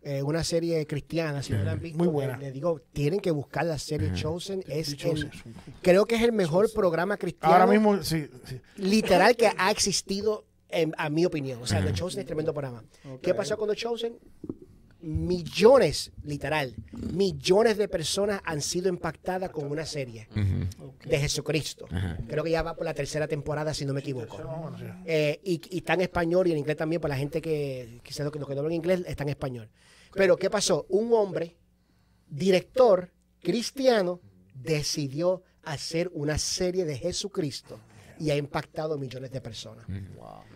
Eh, una serie cristiana, si no la han visto. Muy buena. Le digo, tienen que buscar la serie Chosen. Es Chosen el- es creo que es el mejor programa cristiano Ahora mismo, sí, sí. literal que ha existido, en- a mi opinión. O sea, The Chosen es tremendo programa. ¿Qué pasó con The Chosen? Millones, literal, millones de personas han sido impactadas con una serie de Jesucristo. Creo que ya va por la tercera temporada, si no me equivoco. Eh, y, y está en español y en inglés también, para la gente que quizás lo que, lo que no habla en inglés está en español. Pero, ¿qué pasó? Un hombre, director, cristiano, decidió hacer una serie de Jesucristo y ha impactado millones de personas.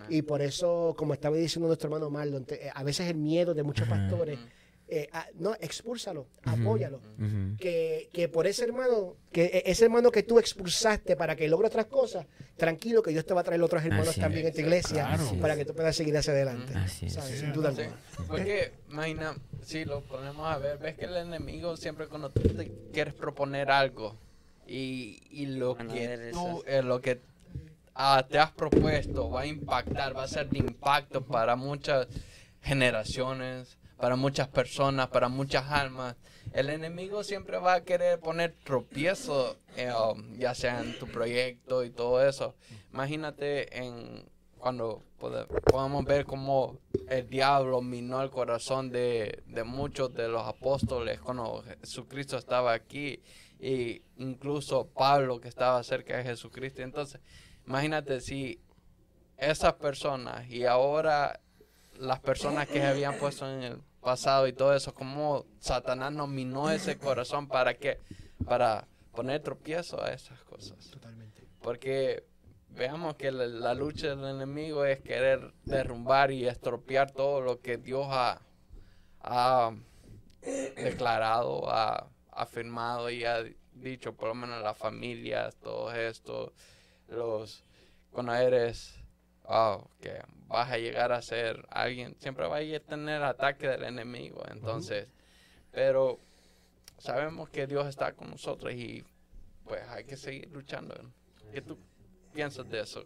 Y por eso, como estaba diciendo nuestro hermano Marlon, te- eh, a veces el miedo de muchos pastores, eh, no, expúlsalo, apóyalo. Que, que por ese hermano, que eh, ese hermano que tú expulsaste para que logre otras cosas, tranquilo que Dios te va a traer otros hermanos Así también es. en tu iglesia Claro. para que tú puedas seguir hacia adelante. Así es. ¿Sabes? Sin duda Sí, alguna. porque, imagina, si lo ponemos a ver, ves que el enemigo siempre cuando tú te quieres proponer algo y, y lo a que tú, eh, lo que ah, te has propuesto va a impactar, va a ser de impacto para muchas generaciones, para muchas personas, para muchas almas. El enemigo siempre va a querer poner tropiezo, eh, um, ya sea en tu proyecto y todo eso. Imagínate en cuando podamos ver cómo el diablo minó el corazón de, de muchos de los apóstoles cuando Jesucristo estaba aquí y incluso Pablo que estaba cerca de Jesucristo. Entonces, imagínate si esas personas y ahora las personas que se habían puesto en el pasado y todo eso, como Satanás nos minó ese corazón para que para poner tropiezo a esas cosas. Totalmente. Porque veamos que la, la lucha del enemigo es querer derrumbar y estropear todo lo que Dios ha, ha declarado, ha afirmado y ha dicho, por lo menos las familias, todo esto, los, cuando eres, oh, que vas a llegar a ser alguien, siempre vas a tener ataque del enemigo, entonces, pero sabemos que Dios está con nosotros y pues hay que seguir luchando. ¿Qué tú piensas de eso?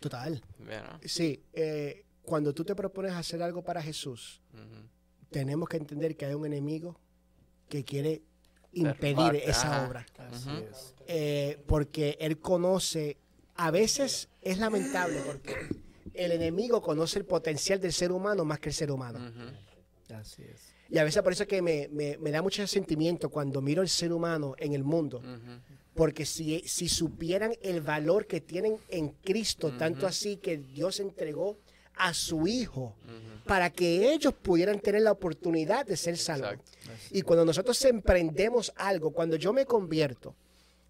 Total. Sí, eh, cuando tú te propones hacer algo para Jesús, tenemos que entender que hay un enemigo que quiere impedir esa obra. Así Ujú. es. Eh, porque él conoce, a veces es lamentable porque el enemigo conoce el potencial del ser humano más que el ser humano. Así es. Y a veces por eso es que me, me- me da mucho sentimiento cuando miro el ser humano en el mundo. Porque si, si supieran el valor que tienen en Cristo, tanto así que Dios entregó a su Hijo para que ellos pudieran tener la oportunidad de ser salvos. Y cuando nosotros emprendemos algo, cuando yo me convierto,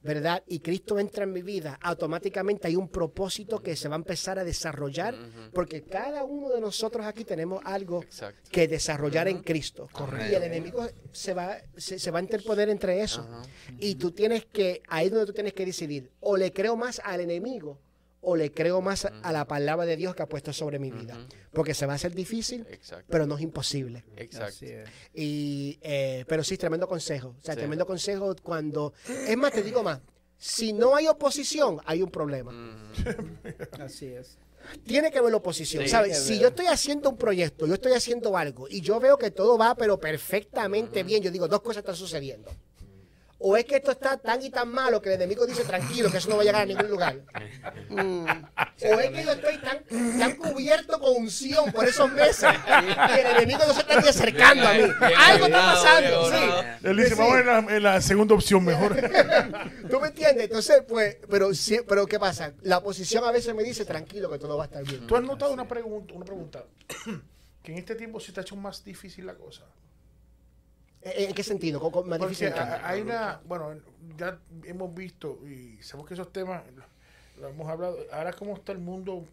¿verdad? Y Cristo entra en mi vida, automáticamente hay un propósito que se va a empezar a desarrollar, porque cada uno de nosotros aquí tenemos algo Exacto. que desarrollar en. Cristo. Correcto. Y el enemigo se va, se, se va a interponer entre eso. Y tú tienes que, ahí es donde tú tienes que decidir, o le creo más al enemigo, o le creo más a, a la palabra de Dios que ha puesto sobre mi vida. Porque se va a hacer difícil, Exacto. pero no es imposible. Exacto. Así es. Y, eh, pero sí, tremendo consejo. O sea, Sí. tremendo consejo cuando... Es más, te digo más, si no hay oposición, hay un problema. Así es. Tiene que haber oposición, Sí, ¿sabes? es Si yo estoy haciendo un proyecto, yo estoy haciendo algo y yo veo que todo va pero perfectamente bien, yo digo, dos cosas están sucediendo. O es que esto está tan y tan malo que el enemigo dice, tranquilo, que eso no va a llegar a ningún lugar. Mm. O es que yo estoy tan, tan cubierto con unción por esos meses que el enemigo no se está ni acercando a mí. Algo está pasando, sí. Él dice, vamos en la, en la segunda opción mejor. [laughs] ¿Tú me entiendes? Entonces, pues, pero, sí, pero ¿qué pasa? La oposición a veces me dice, tranquilo, que todo va a estar bien. ¿Tú has notado una pregunta, una pregunta? que en este tiempo se te ha hecho más difícil la cosa. ¿En en qué sentido? ¿Cómo- cómo- más Porque difícil? hay una, bueno, ya hemos visto y sabemos que esos temas lo, lo hemos hablado. Ahora cómo está el mundo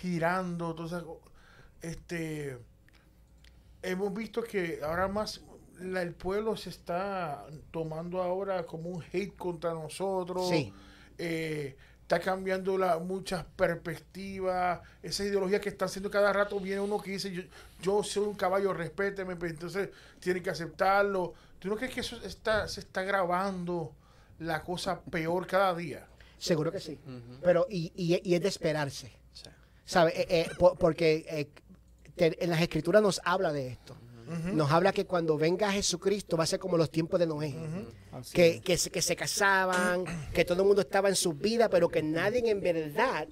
girando, entonces, este, hemos visto que ahora más la- el pueblo se está tomando ahora como un hate contra nosotros. Sí. eh, está cambiando la, muchas perspectivas, esa ideología que está haciendo cada rato, viene uno que dice, yo, yo soy un caballo, respéteme, pues, entonces tiene que aceptarlo. ¿Tú no crees que eso está, se está grabando la cosa peor cada día? Seguro que sí. Pero, y, y- y es de esperarse. Sí. ¿Sabe? Eh, eh, po- porque eh, te- en las escrituras nos habla de esto. Nos habla que cuando venga Jesucristo va a ser como los tiempos de Noé. Que, es. que, se, que se casaban, que todo el mundo estaba en su vida, pero que nadie en verdad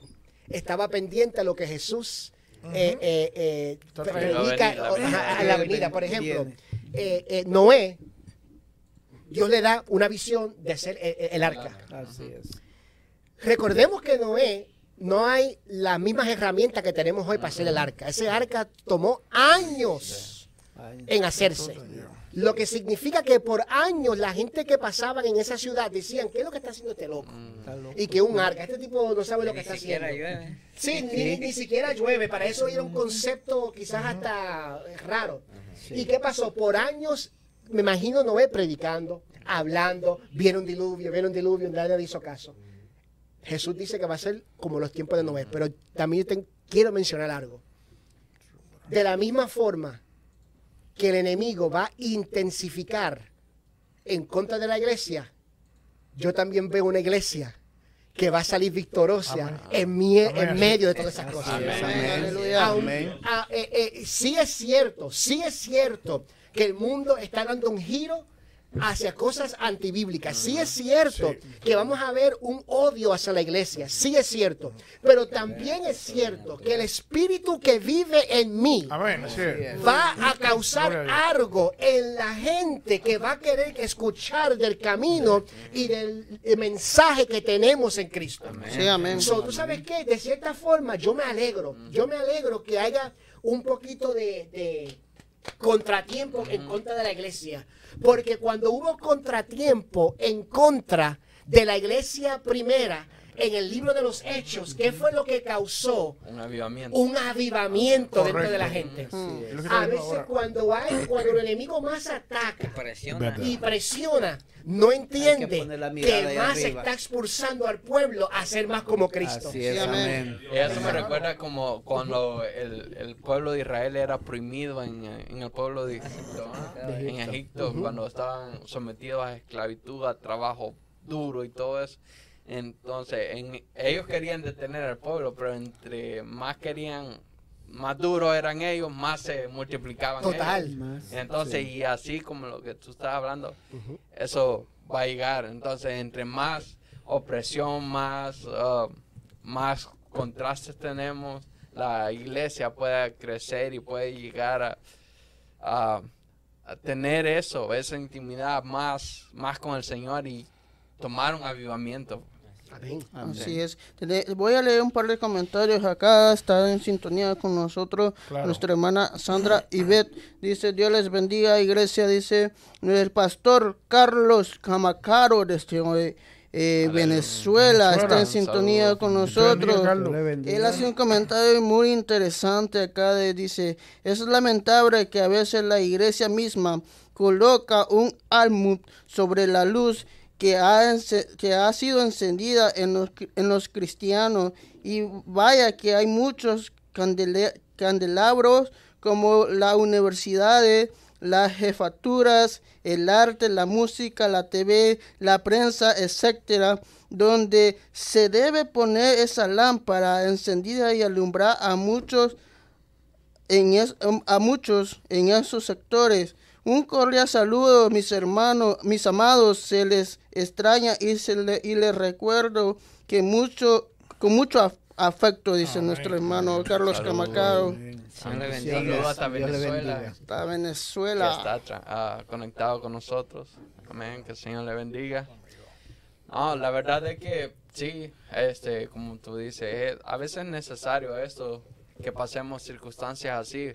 estaba pendiente a lo que Jesús eh, eh, eh, predica La a, a la venida. Por ejemplo, eh, eh, Noé, Dios le da una visión de hacer el, arca. Así es. Recordemos que Noé no hay las mismas herramientas que tenemos hoy para hacer el arca. Ese arca tomó años en hacerse. Lo que significa que por años la gente que pasaban en esa ciudad decían, ¿qué es lo que está haciendo este loco? Y que un arca, este tipo no sabe lo que Ni está siquiera haciendo. llueve. Sí, ni, ni siquiera llueve. Para eso era un concepto quizás hasta raro. ¿Y qué pasó? Por años, me imagino Noé predicando, hablando, viene un diluvio, viene un diluvio, nadie le hizo caso. Jesús dice que va a ser como los tiempos de Noé, pero también te- quiero mencionar algo. De la misma forma que el enemigo va a intensificar en contra de la iglesia, yo también veo una iglesia que va a salir victoriosa en, Amén. en medio de todas esas cosas. Amén. Aleluya. Aun- Amén. ah, eh, eh, sí es cierto, sí es cierto que el mundo está dando un giro hacia cosas antibíblicas. Sí es cierto que vamos a ver un odio hacia la iglesia. Sí es cierto. Pero también es cierto que el espíritu que vive en mí Amén. Va a causar algo en la gente que va a querer escuchar del camino y del mensaje que tenemos en Cristo. Sí, amén. So, ¿Tú sabes qué? De cierta forma, yo me alegro. Yo me alegro que haya un poquito de, de contratiempo en contra de la iglesia. Porque cuando hubo contratiempo en contra de la iglesia primera, en el libro de los Hechos, ¿qué fue lo que causó? Un avivamiento. Un avivamiento dentro de la gente. Que A veces ahora. cuando hay, cuando el enemigo más ataca Presiona. Y presiona, no entiende que ahí más arriba. está expulsando al pueblo a ser más como Cristo. Así es, Sí, amén. amén. Y eso me recuerda como cuando el, el pueblo de Israel era oprimido en, en el pueblo de Egipto. En Egipto, cuando estaban sometidos a esclavitud, a trabajo duro y todo eso. Entonces, en- ellos querían detener al pueblo, pero entre más querían, más duros eran ellos, más se multiplicaban. Total. ellos. Entonces, y así como lo que tú estás hablando, eso va a llegar. Entonces, entre más opresión, más, ah, más contrastes tenemos, la iglesia puede crecer y puede llegar a, a- a tener eso, esa intimidad más, más con el Señor y tomar un avivamiento. Amén. Así es. Voy a leer un par de comentarios acá. Está en sintonía con nosotros Claro. nuestra hermana Sandra Ivette. Dice, Dios les bendiga, iglesia. Dice, el pastor Carlos Camacaro desde eh, Venezuela está en Venezuela. sintonía Saludos. con nosotros. Bendiga. Él hace un comentario muy interesante acá. De, dice, es lamentable que a veces la iglesia misma coloca un almud sobre la luz que ha, que ha sido encendida en los, en los cristianos. Y vaya que hay muchos candelabros como las universidades, las jefaturas, el arte, la música, la TV, la prensa, etcétera, donde se debe poner esa lámpara encendida y alumbrar a muchos en a muchos en esos sectores. Un cordial saludo, mis hermanos, mis amados, se les extraña y se le, y les recuerdo que mucho con mucho af- afecto, dice nuestro hermano Carlos Saludos. Camacao. Dios le bendiga. Saludos hasta Venezuela, que Venezuela. está ah, conectado con nosotros. Amén, que el Señor le bendiga. No, la verdad es que sí, este, como tú dices, es- a veces es necesario esto, que pasemos circunstancias así.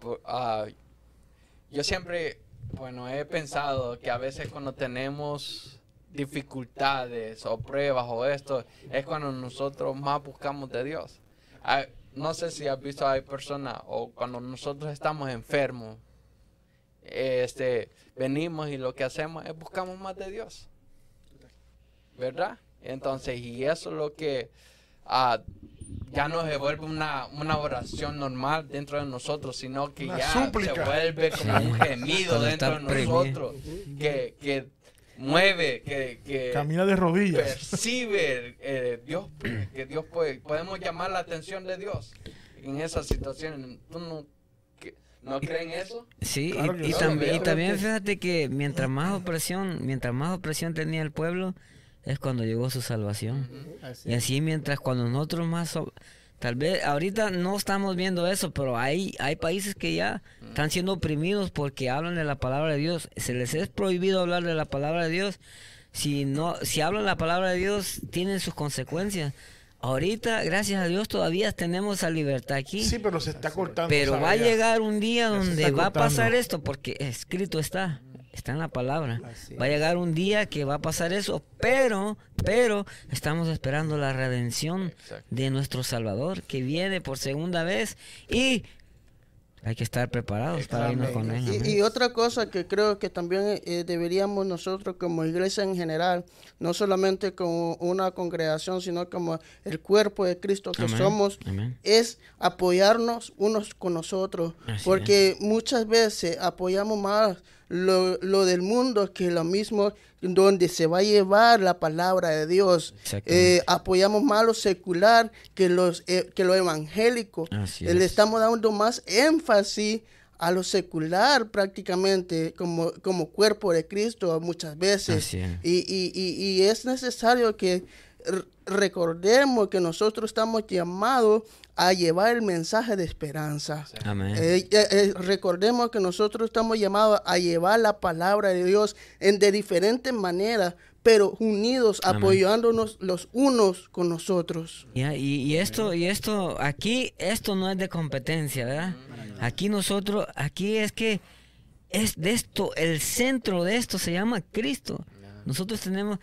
Por- ah, yo siempre, bueno, he pensado que a veces cuando tenemos dificultades o pruebas o esto, es cuando nosotros más buscamos de Dios. Ah, no sé si has visto, hay personas, o cuando nosotros estamos enfermos, este, venimos y lo que hacemos es buscamos más de Dios. ¿Verdad? Entonces, y eso es lo que ah, ya no se vuelve una, una oración normal dentro de nosotros, sino que Una ya súplica. se vuelve como un gemido Cuando dentro de nosotros, que, que mueve, que, que Camina de rodillas. percibe eh, Dios, que Dios puede, podemos llamar la atención de Dios en esa situación. ¿Tú no, que- no creen eso? Sí, y- Claro también, y también fíjate que mientras más opresión, mientras más opresión tenía el pueblo, es cuando llegó su salvación. Así Y así mientras cuando nosotros más, so- tal vez ahorita no estamos viendo eso, pero hay, hay países que ya están siendo oprimidos porque hablan de la palabra de Dios. Se les es prohibido hablar de la palabra de Dios. Si no, si hablan la palabra de Dios, tienen sus consecuencias. ahorita, gracias a Dios, todavía tenemos esa libertad aquí. Sí, pero se está cortando. Pero va a llegar un día donde va a pasar esto, porque escrito está, está en la palabra. Así Va a llegar un día que va a pasar eso, pero, pero estamos esperando la redención Exacto. de nuestro Salvador, que viene por segunda vez y hay que estar preparados para irnos con él. Y, y otra cosa que creo que también eh, deberíamos nosotros como iglesia en general, no solamente como una congregación, sino como el cuerpo de Cristo que Amén, somos, amén. es apoyarnos unos con nosotros. Así porque muchas veces apoyamos más lo, lo del mundo que lo mismo donde se va a llevar la palabra de Dios. Eh, apoyamos más lo secular que, los, eh, que lo evangélico. Así Eh, Le es. estamos dando más énfasis a lo secular prácticamente como, como cuerpo de Cristo muchas veces. Y, y, y, y es necesario que recordemos que nosotros estamos llamados a llevar el mensaje de esperanza. Amén. Eh, eh, eh, recordemos que nosotros estamos llamados a llevar la palabra de Dios en de diferentes maneras, pero unidos, Amén. apoyándonos los unos con nosotros. Ya, y, y esto, y esto, aquí, esto no es de competencia, ¿verdad? Aquí nosotros, aquí es que es de esto, el centro de esto se llama Cristo. Nosotros tenemos,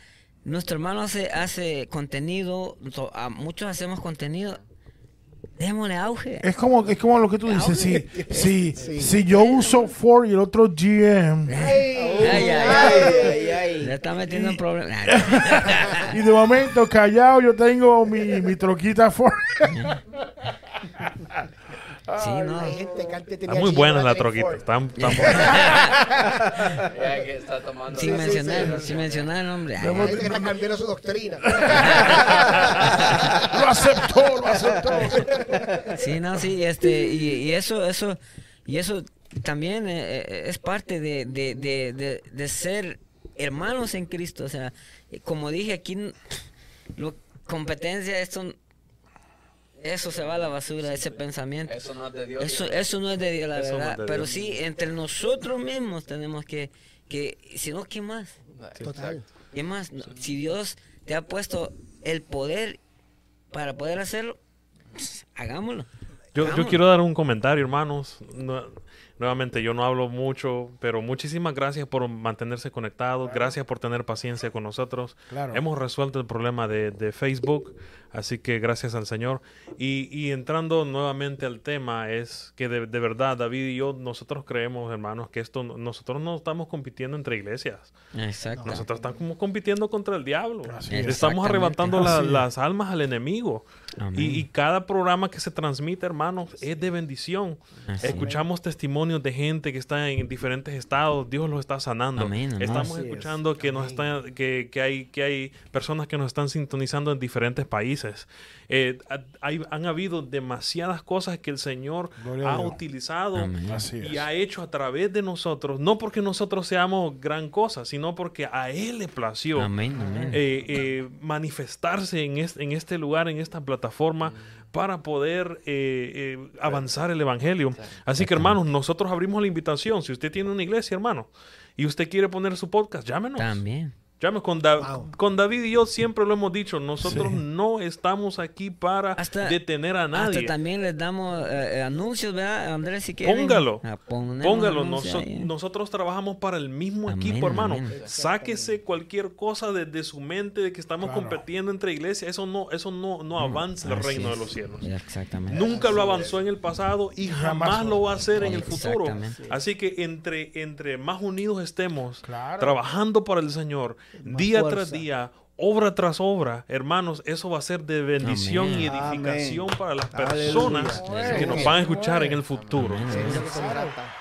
nuestro hermano hace, hace contenido, so- a muchos hacemos contenido, démosle auge. Es como, es como lo que tú dices. Si, si, [laughs] Sí. si yo uso Ford y el otro GM, Ay, ay, ay, ay. Le está metiendo en problemas. [laughs] y de momento callado yo tengo mi, mi troquita Ford. Sí, no. Hay gente que antes tenía Está muy buena la troquita. Están, están [laughs] Ya que está tomando. Sin Sí, mencionar, sin mencionar el nombre. Ay, gente que está cambiando su doctrina. [laughs] lo aceptó, lo aceptó. Sí, no, sí, este, y, y eso, eso, y eso también eh, eh, es parte de, de, de, de, de ser hermanos en Cristo. O sea, como dije aquí, lo, competencia, esto, eso se va a la basura, ese pensamiento. Eso no es de Dios. Eso, eso no es de Dios, la Eso verdad. Pero Dios. sí, entre nosotros mismos tenemos que, que si no, ¿qué más? Total. ¿Qué más? No, Si Dios te ha puesto el poder para poder hacerlo, hagámoslo. Yo, yo quiero dar un comentario, hermanos. No- nuevamente, yo no hablo mucho, pero muchísimas gracias por mantenerse conectados. Gracias por tener paciencia con nosotros. Claro. Hemos resuelto el problema de, de Facebook, así que gracias al Señor. Y, y entrando nuevamente al tema, es que de, de verdad, David y yo, nosotros creemos, hermanos, que esto, no- nosotros no estamos compitiendo entre iglesias. Exacto. Nosotros estamos compitiendo contra el diablo. Estamos arrebatando la- las almas al enemigo. Amén. Y, y cada programa que se transmite, hermanos, es de bendición. Así es. Escuchamos testimonios de gente que está en diferentes estados. Dios los está sanando. Amén. Estamos Así es. escuchando que nos están, que, que hay, que hay personas que nos están sintonizando en diferentes países. Eh, ha- hay- han habido demasiadas cosas que el Señor Gloria ha utilizado Amén. Es. y ha hecho a través de nosotros, no porque nosotros seamos gran cosa, sino porque a Él le plació eh, eh, manifestarse en, es- en este lugar, en esta plataforma, para poder eh, eh, avanzar el Evangelio. Así que, hermanos, nosotros abrimos la invitación. Si usted tiene una iglesia, hermano, y usted quiere poner su podcast, llámenos. También. Con, Da- Wow. con David y yo siempre lo hemos dicho, nosotros Sí. no estamos aquí para Hasta- detener a Hasta nadie. también les damos eh, eh, anuncios, ¿verdad, Andrés? Si quieren. Póngalo. Póngalo, anuncios noso- ahí. nosotros trabajamos para el mismo Amén, equipo, hermano. amén. Sáquese cualquier cosa de, de su mente de que estamos Claro. compitiendo entre iglesias. Eso no, eso no, no avanza el Mm, reino de los cielos. Exactamente. Nunca lo avanzó en el pasado y Jamás jamás lo va a hacer en el futuro. Así que entre, entre más unidos estemos, Claro. trabajando para el Señor, Más día fuerza. tras día, obra tras obra, hermanos, eso va a ser de bendición Amén. y edificación Amén. para las Aleluya. personas que nos van a escuchar en el futuro.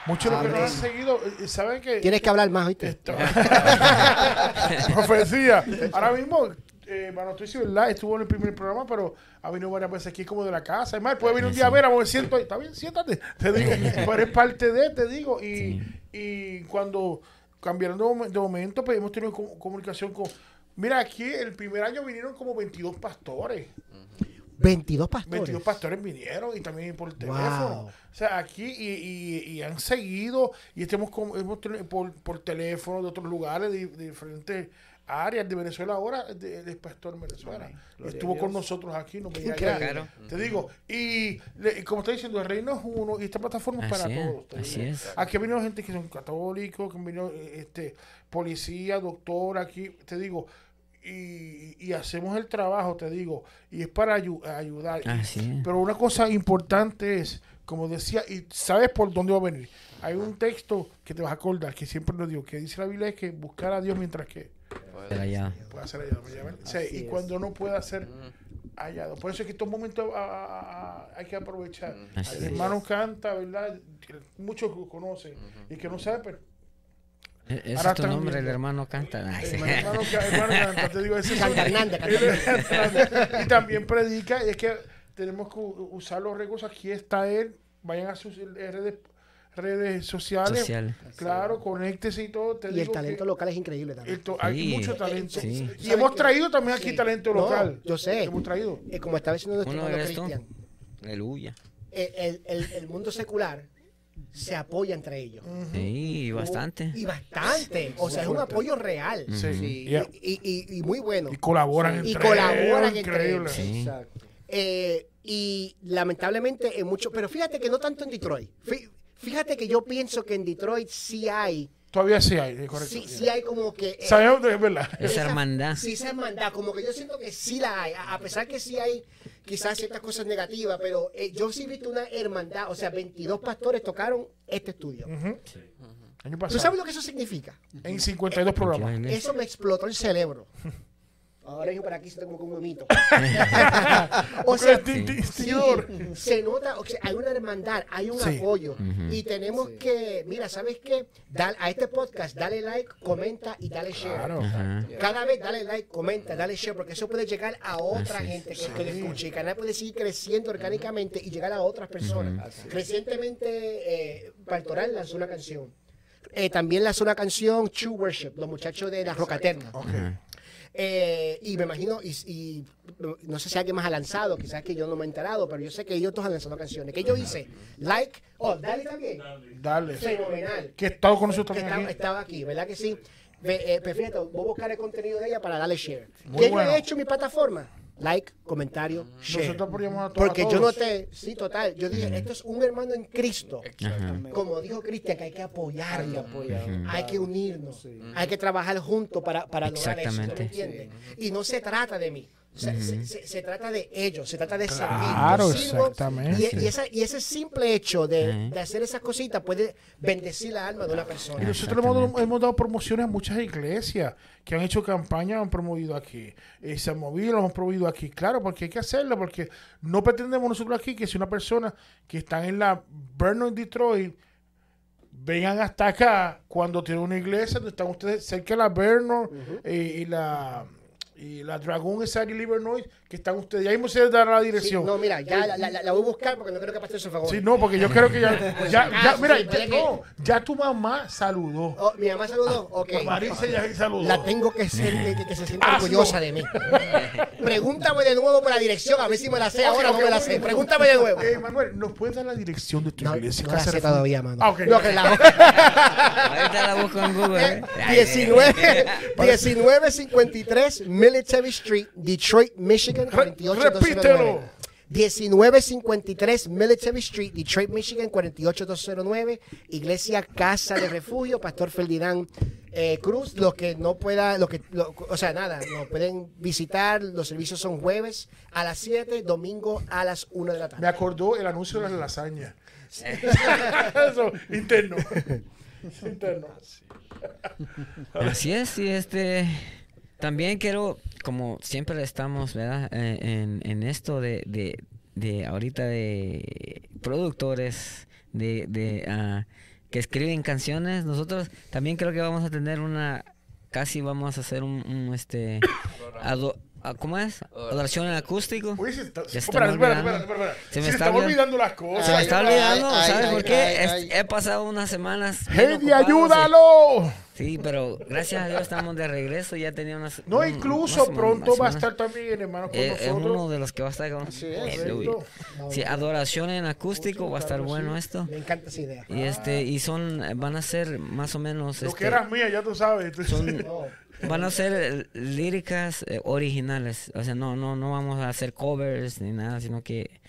Muchos de los que nos han seguido eh, saben que Tienes que hablar más, ¿oíste? Esto- [laughs] Profecía. Ahora mismo, eh, bueno, estoy diciendo, ¿verdad? Estuvo en el primer programa, pero ha venido varias veces aquí como de la casa. Es más, puede venir un día a ver, a ver, siento ahí. Está bien, siéntate. Te digo, [laughs] pero es parte de, te digo. Y, y cuando cambiaron de, momen- de momento, pues hemos tenido com- comunicación con. Mira, aquí el primer año vinieron como 22 pastores. 22 pastores. 22 pastores vinieron y también por teléfono. Wow. O sea, aquí y, y- y han seguido y estemos con, hemos tenido por, por teléfono de otros lugares, de, de diferentes Arias de Venezuela ahora, es pastor en Venezuela. Estuvo con nosotros aquí, nos [laughs] veía. Te digo, y, le- y como está diciendo, el reino es uno y esta plataforma es para es, todos. así es. Aquí ha venido gente que son católicos, que venido eh, este, policía, doctor, aquí, te digo, y, y hacemos el trabajo, te digo, y es para ayu- ayudar. Y- Así es. pero una cosa importante es, como decía, y sabes por dónde va a venir. Hay un texto que te vas a acordar, que siempre lo digo, que dice la Biblia es que buscar a Dios mientras que Pueda ser hallado. y cuando no pueda ser hallado. Por eso es que estos momentos ah, ah, ah, hay que aprovechar. Así El es. hermano canta, ¿verdad? Que Muchos lo conocen. Y que no saben, pero E- Ahora es tu nombre, el viendo. hermano canta. Ay, sí. hermano, hermano, ca- hermano canta, te digo, ese [laughs] Canta Hernández. Y también predica, y es que tenemos que usar los recursos. Aquí está él. Vayan a sus redes, redes sociales. Social. Claro, conéctese y todo. Te Y el talento que local es increíble también. hay mucho talento. sí. Y ¿Sabes hemos traído también aquí Sí. talento No, local. yo sé. Hemos traído. Eh, como estaba diciendo nuestro hermano. Cristian, Aleluya. eh, el, el- el mundo secular se apoya entre ellos. Sí, bastante. Y bastante. O sea, es un apoyo real. Sí. Sí. Yeah. Y, y- y muy bueno. Y colaboran Y entre colaboran ellos. entre Increíble. ellos. Sí. Exacto. Eh, y lamentablemente en mucho, pero fíjate que no tanto en Detroit. Fí- Fíjate que yo pienso que en Detroit sí hay, Todavía sí hay, correcto. sí, sí hay como que... eh, Sabemos de es verdad. Esa hermandad. Sí, esa hermandad, como que yo siento que sí la hay, a a pesar que sí hay quizás ciertas cosas negativas, pero eh, yo sí he visto una hermandad, o sea, 22 pastores tocaron este estudio. Año ¿Tú sabes lo que eso significa? En 52 programas. Eso me explotó el cerebro. [laughs] Ahora yo por aquí siento como que un humito. [laughs] o sea, sí, señor. se nota, o sea, hay una hermandad, hay un Sí. apoyo. Y tenemos que, mira, ¿sabes qué? Dar, a este podcast, dale like, comenta y dale share. Claro. Ajá. Cada vez dale like, comenta, dale share, porque eso puede llegar a otra Así gente que, que lo escuche. Y el canal puede seguir creciendo orgánicamente y llegar a otras personas. Recientemente, eh, Pastoral lanzó una canción. Eh, también lanzó una canción, True Worship, los muchachos de la Rocaterna. Ok. Eh, y me imagino, y, y no sé si alguien más ha lanzado, quizás que yo no me he enterado, pero yo sé que ellos todos han lanzado canciones. Que yo hice, like, oh, dale también. Dale. Fenomenal. Que he estado con nosotros también estaba, aquí. estaba aquí, ¿verdad que sí? Ve, eh, pues fíjate, voy a buscar el contenido de ella para darle share. Muy ¿Qué yo bueno. he hecho en mi plataforma? Like, comentario, share. A todos. Porque yo noté, sí, total, yo dije, esto es un hermano en Cristo. Como dijo Cristian, que hay que apoyarlo, Ujú. hay que unirnos, hay que trabajar juntos para, para lograr eso, ¿tú me entiendes? Y no se trata de mí, se, se- se- se trata de ellos, se trata de servir. Claro, exactamente. Y, y esa- y ese simple hecho de, hacer esas cositas puede bendecir la alma de una Y persona. nosotros hemos, hemos dado promociones a muchas iglesias que han hecho campañas, han promovido aquí. Eh, se han movido, hemos promovido aquí. Claro, porque hay que hacerlo, porque no pretendemos nosotros aquí que si una persona que está en la Vernon, Detroit, vengan hasta acá cuando tiene una iglesia donde están ustedes cerca de la Vernon eh, y la y la Dragon Society Illinois que están ustedes. Ya mismo se dará la Sí, dirección. no, mira, ya la, la- la voy a buscar porque no creo que pase su favor. Sí, no, porque yo creo que ya, [laughs] ya, ya, acaso, mira, sí, ya, que- no, ya tu mamá saludó. Oh, mi mamá saludó. Ok. Marisa ya saludó. La tengo que, ser, que, que se sienta Hazlo. orgullosa de mí. [laughs] Pregúntame de nuevo por la dirección, a ver si me la sé ahora o no me la sé. Pregúntame de nuevo. Eh, Manuel, ¿nos puedes dar la dirección de tu No, iglesia? no la Casa sé todavía, mano. Ah, ok. No, relajo. [laughs] Ahorita la busco en Google. ¿eh? 19, 1953 Military Street, Detroit, Michigan, Re- 48209. repítelo. 1953 Military Street, Detroit, Michigan, 48209. Iglesia Casa de Refugio, Pastor Ferdinand eh, Cruz. Los que no puedan, los que, lo- o sea, nada, nos pueden visitar. Los servicios son jueves a las 7, domingo a las 1 de la Me tarde. acordó el anuncio de las lasañas. [laughs] Eso, interno. [laughs] interno. Así es, y este también quiero, como siempre estamos, ¿verdad? Eh, en, en esto de, de, de ahorita de productores, de, de ah, que escriben canciones, nosotros también creo que vamos a tener una, casi vamos a hacer un, un, este, [coughs] ado- ¿cómo es? Adoración en acústico. Oye, se está, se espera, me espera, espera. Se Se me me está están olvidando. olvidando las cosas. Se me está olvidando, ay, ¿sabes ay, por qué? ay, Es- ay. he pasado unas semanas. ¡Heidi, ayúdalo! Sí, pero gracias a Dios estamos de regreso. Ya tenía unas. No, un- incluso pronto va a estar también, hermano, con Eh, es uno de los que va a estar con. Sí, adoración en acústico, va a estar bueno esto. Me encanta esa idea. Y este, y son, van a ser más o menos. Lo este, que eras mía, ya tú sabes. son, [laughs] No. Van a ser eh, líricas eh, originales. O sea, no, no, no vamos a hacer covers ni nada, sino que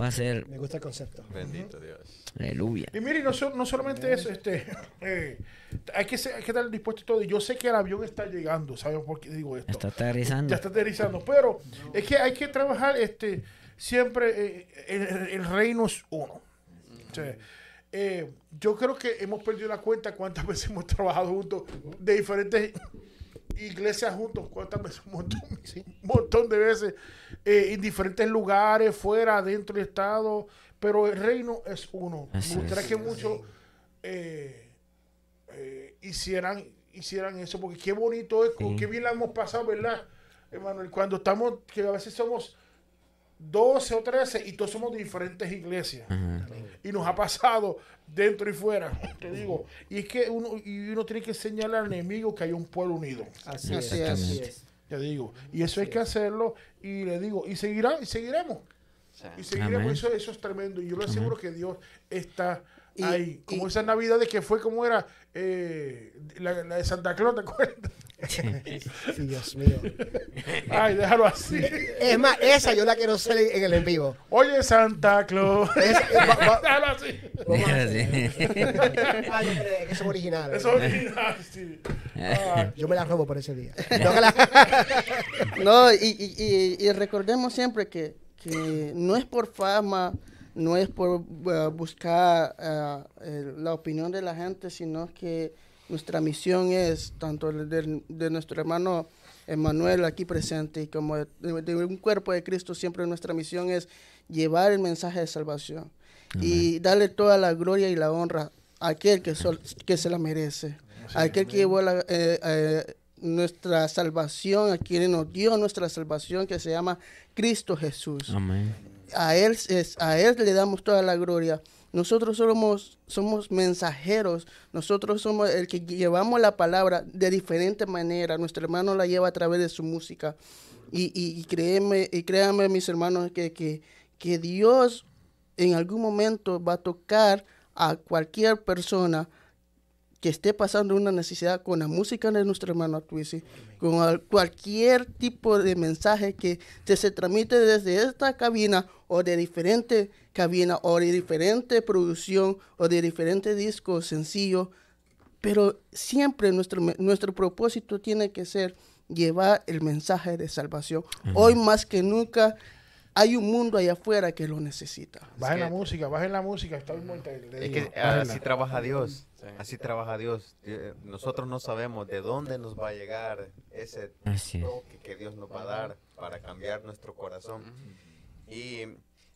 va a ser. Me gusta el concepto. Bendito Dios. Aleluya. Y mire, no, so- no solamente eso, este, [laughs] eh, hay, que ser- hay que estar dispuesto a todo. Y yo sé que el avión está llegando, ¿sabes por qué digo esto? Está aterrizando. Ya está aterrizando, pero es que hay que trabajar este, siempre, eh, el, el reino es uno. O sea, eh, yo creo que hemos perdido la cuenta cuántas [laughs] veces hemos trabajado juntos de diferentes iglesias juntos, cuántas veces, un montón, [laughs] un montón de veces, eh, en diferentes lugares, fuera, dentro del estado, pero el reino es uno. Así Me gustaría es. que muchos eh, eh, hicieran, hicieran eso, porque qué bonito es, Sí. qué bien la hemos pasado, ¿verdad? Emanuel, cuando estamos, que a veces somos 12 o 13 y todos somos de diferentes iglesias. Y nos ha pasado dentro y fuera, [laughs] te digo. Y es que uno, y uno tiene que señalar al enemigo que hay un pueblo unido. Así, Así es. es. Así es. Te digo. Y eso hay que hacerlo. Y le digo, y seguirá, y seguiremos. Y seguiremos. Eso, eso es tremendo. Y yo le aseguro que Dios está Y- ahí. Como y- esas navidades que fue como era eh, la, la de Santa Claus, ¿te acuerdas? Sí, Dios mío. Ay, déjalo así. Es más, esa yo la quiero hacer en el en vivo. Oye, Santa Claus. Es- va- va- [laughs] déjalo así. vamos a Sí. Ah, yo creo que son originales. Eso es original, sí. Ay, Yo me la robo por ese día. No que la- [laughs] No, y, y- y- y recordemos siempre que, que no es por fama, no es por eh, buscar eh, la opinión de la gente, sino que nuestra misión es, tanto de, de- nuestro hermano Emanuel aquí presente y como de, de un cuerpo de Cristo, siempre nuestra misión es llevar el mensaje de salvación y darle toda la gloria y la honra a aquel que, sol- que se la merece, a aquel que llevó la, eh, eh, nuestra salvación, a quien nos dio nuestra salvación, que se llama Cristo Jesús. Amén. A él, es, a él le damos toda la gloria. Nosotros somos, somos mensajeros, nosotros somos el que llevamos la palabra de diferente manera. Nuestro hermano la lleva a través de su música. Y, y, y créeme, y créanme, mis hermanos, que, Dios en algún momento va a tocar a cualquier persona que esté pasando una necesidad con la música de nuestro hermano Twisi, con al- cualquier tipo de mensaje que se transmite desde esta cabina o de diferente cabina o de diferente producción o de diferente disco sencillo, pero siempre nuestro, nuestro propósito tiene que ser llevar el mensaje de salvación. Hoy más que nunca hay un mundo allá afuera que lo necesita. Bajen la música, bajen la música. Está le Es que bájenla. así trabaja Dios. Sí. Así trabaja Dios. Nosotros no sabemos de dónde nos va a llegar ese toque que Dios nos va a dar para cambiar nuestro corazón. Y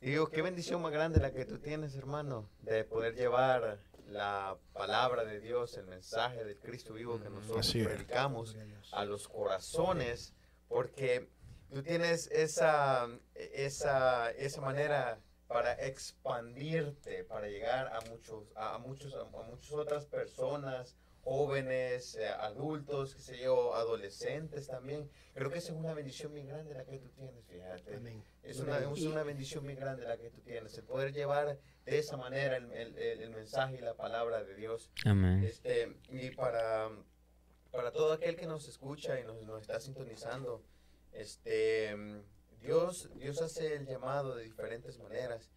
digo, qué bendición más grande la que tú tienes, hermano, de poder llevar la palabra de Dios, el mensaje del Cristo vivo que nosotros Así es. predicamos a los corazones, porque tú tienes esa, esa, esa manera para expandirte, para llegar a muchos, a, a muchos, a, a muchas otras personas, jóvenes, eh, adultos, qué sé yo, adolescentes también. Creo que esa es una bendición bien grande la que tú tienes, fíjate. Amén. Es una, es una bendición bien grande la que tú tienes, el poder llevar de esa manera el, el- el- el mensaje y la palabra de Dios. Amén. Este, y para, para todo aquel que nos escucha y nos, nos está sintonizando, este, Dios, Dios hace el llamado de diferentes maneras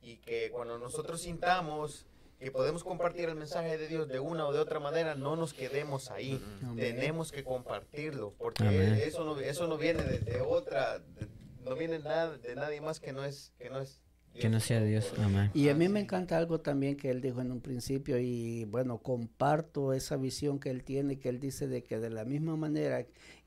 y que cuando nosotros sintamos que podemos compartir el mensaje de Dios de una o de otra manera, no nos quedemos ahí. Tenemos que compartirlo, porque Amén. eso no, eso no viene de, de otra, de- no viene nada, de nadie más que no es, que no es Que no sea Dios. Amén. Y a mí me encanta algo también que él dijo en un principio y bueno, comparto esa visión que él tiene, que él dice de que de la misma manera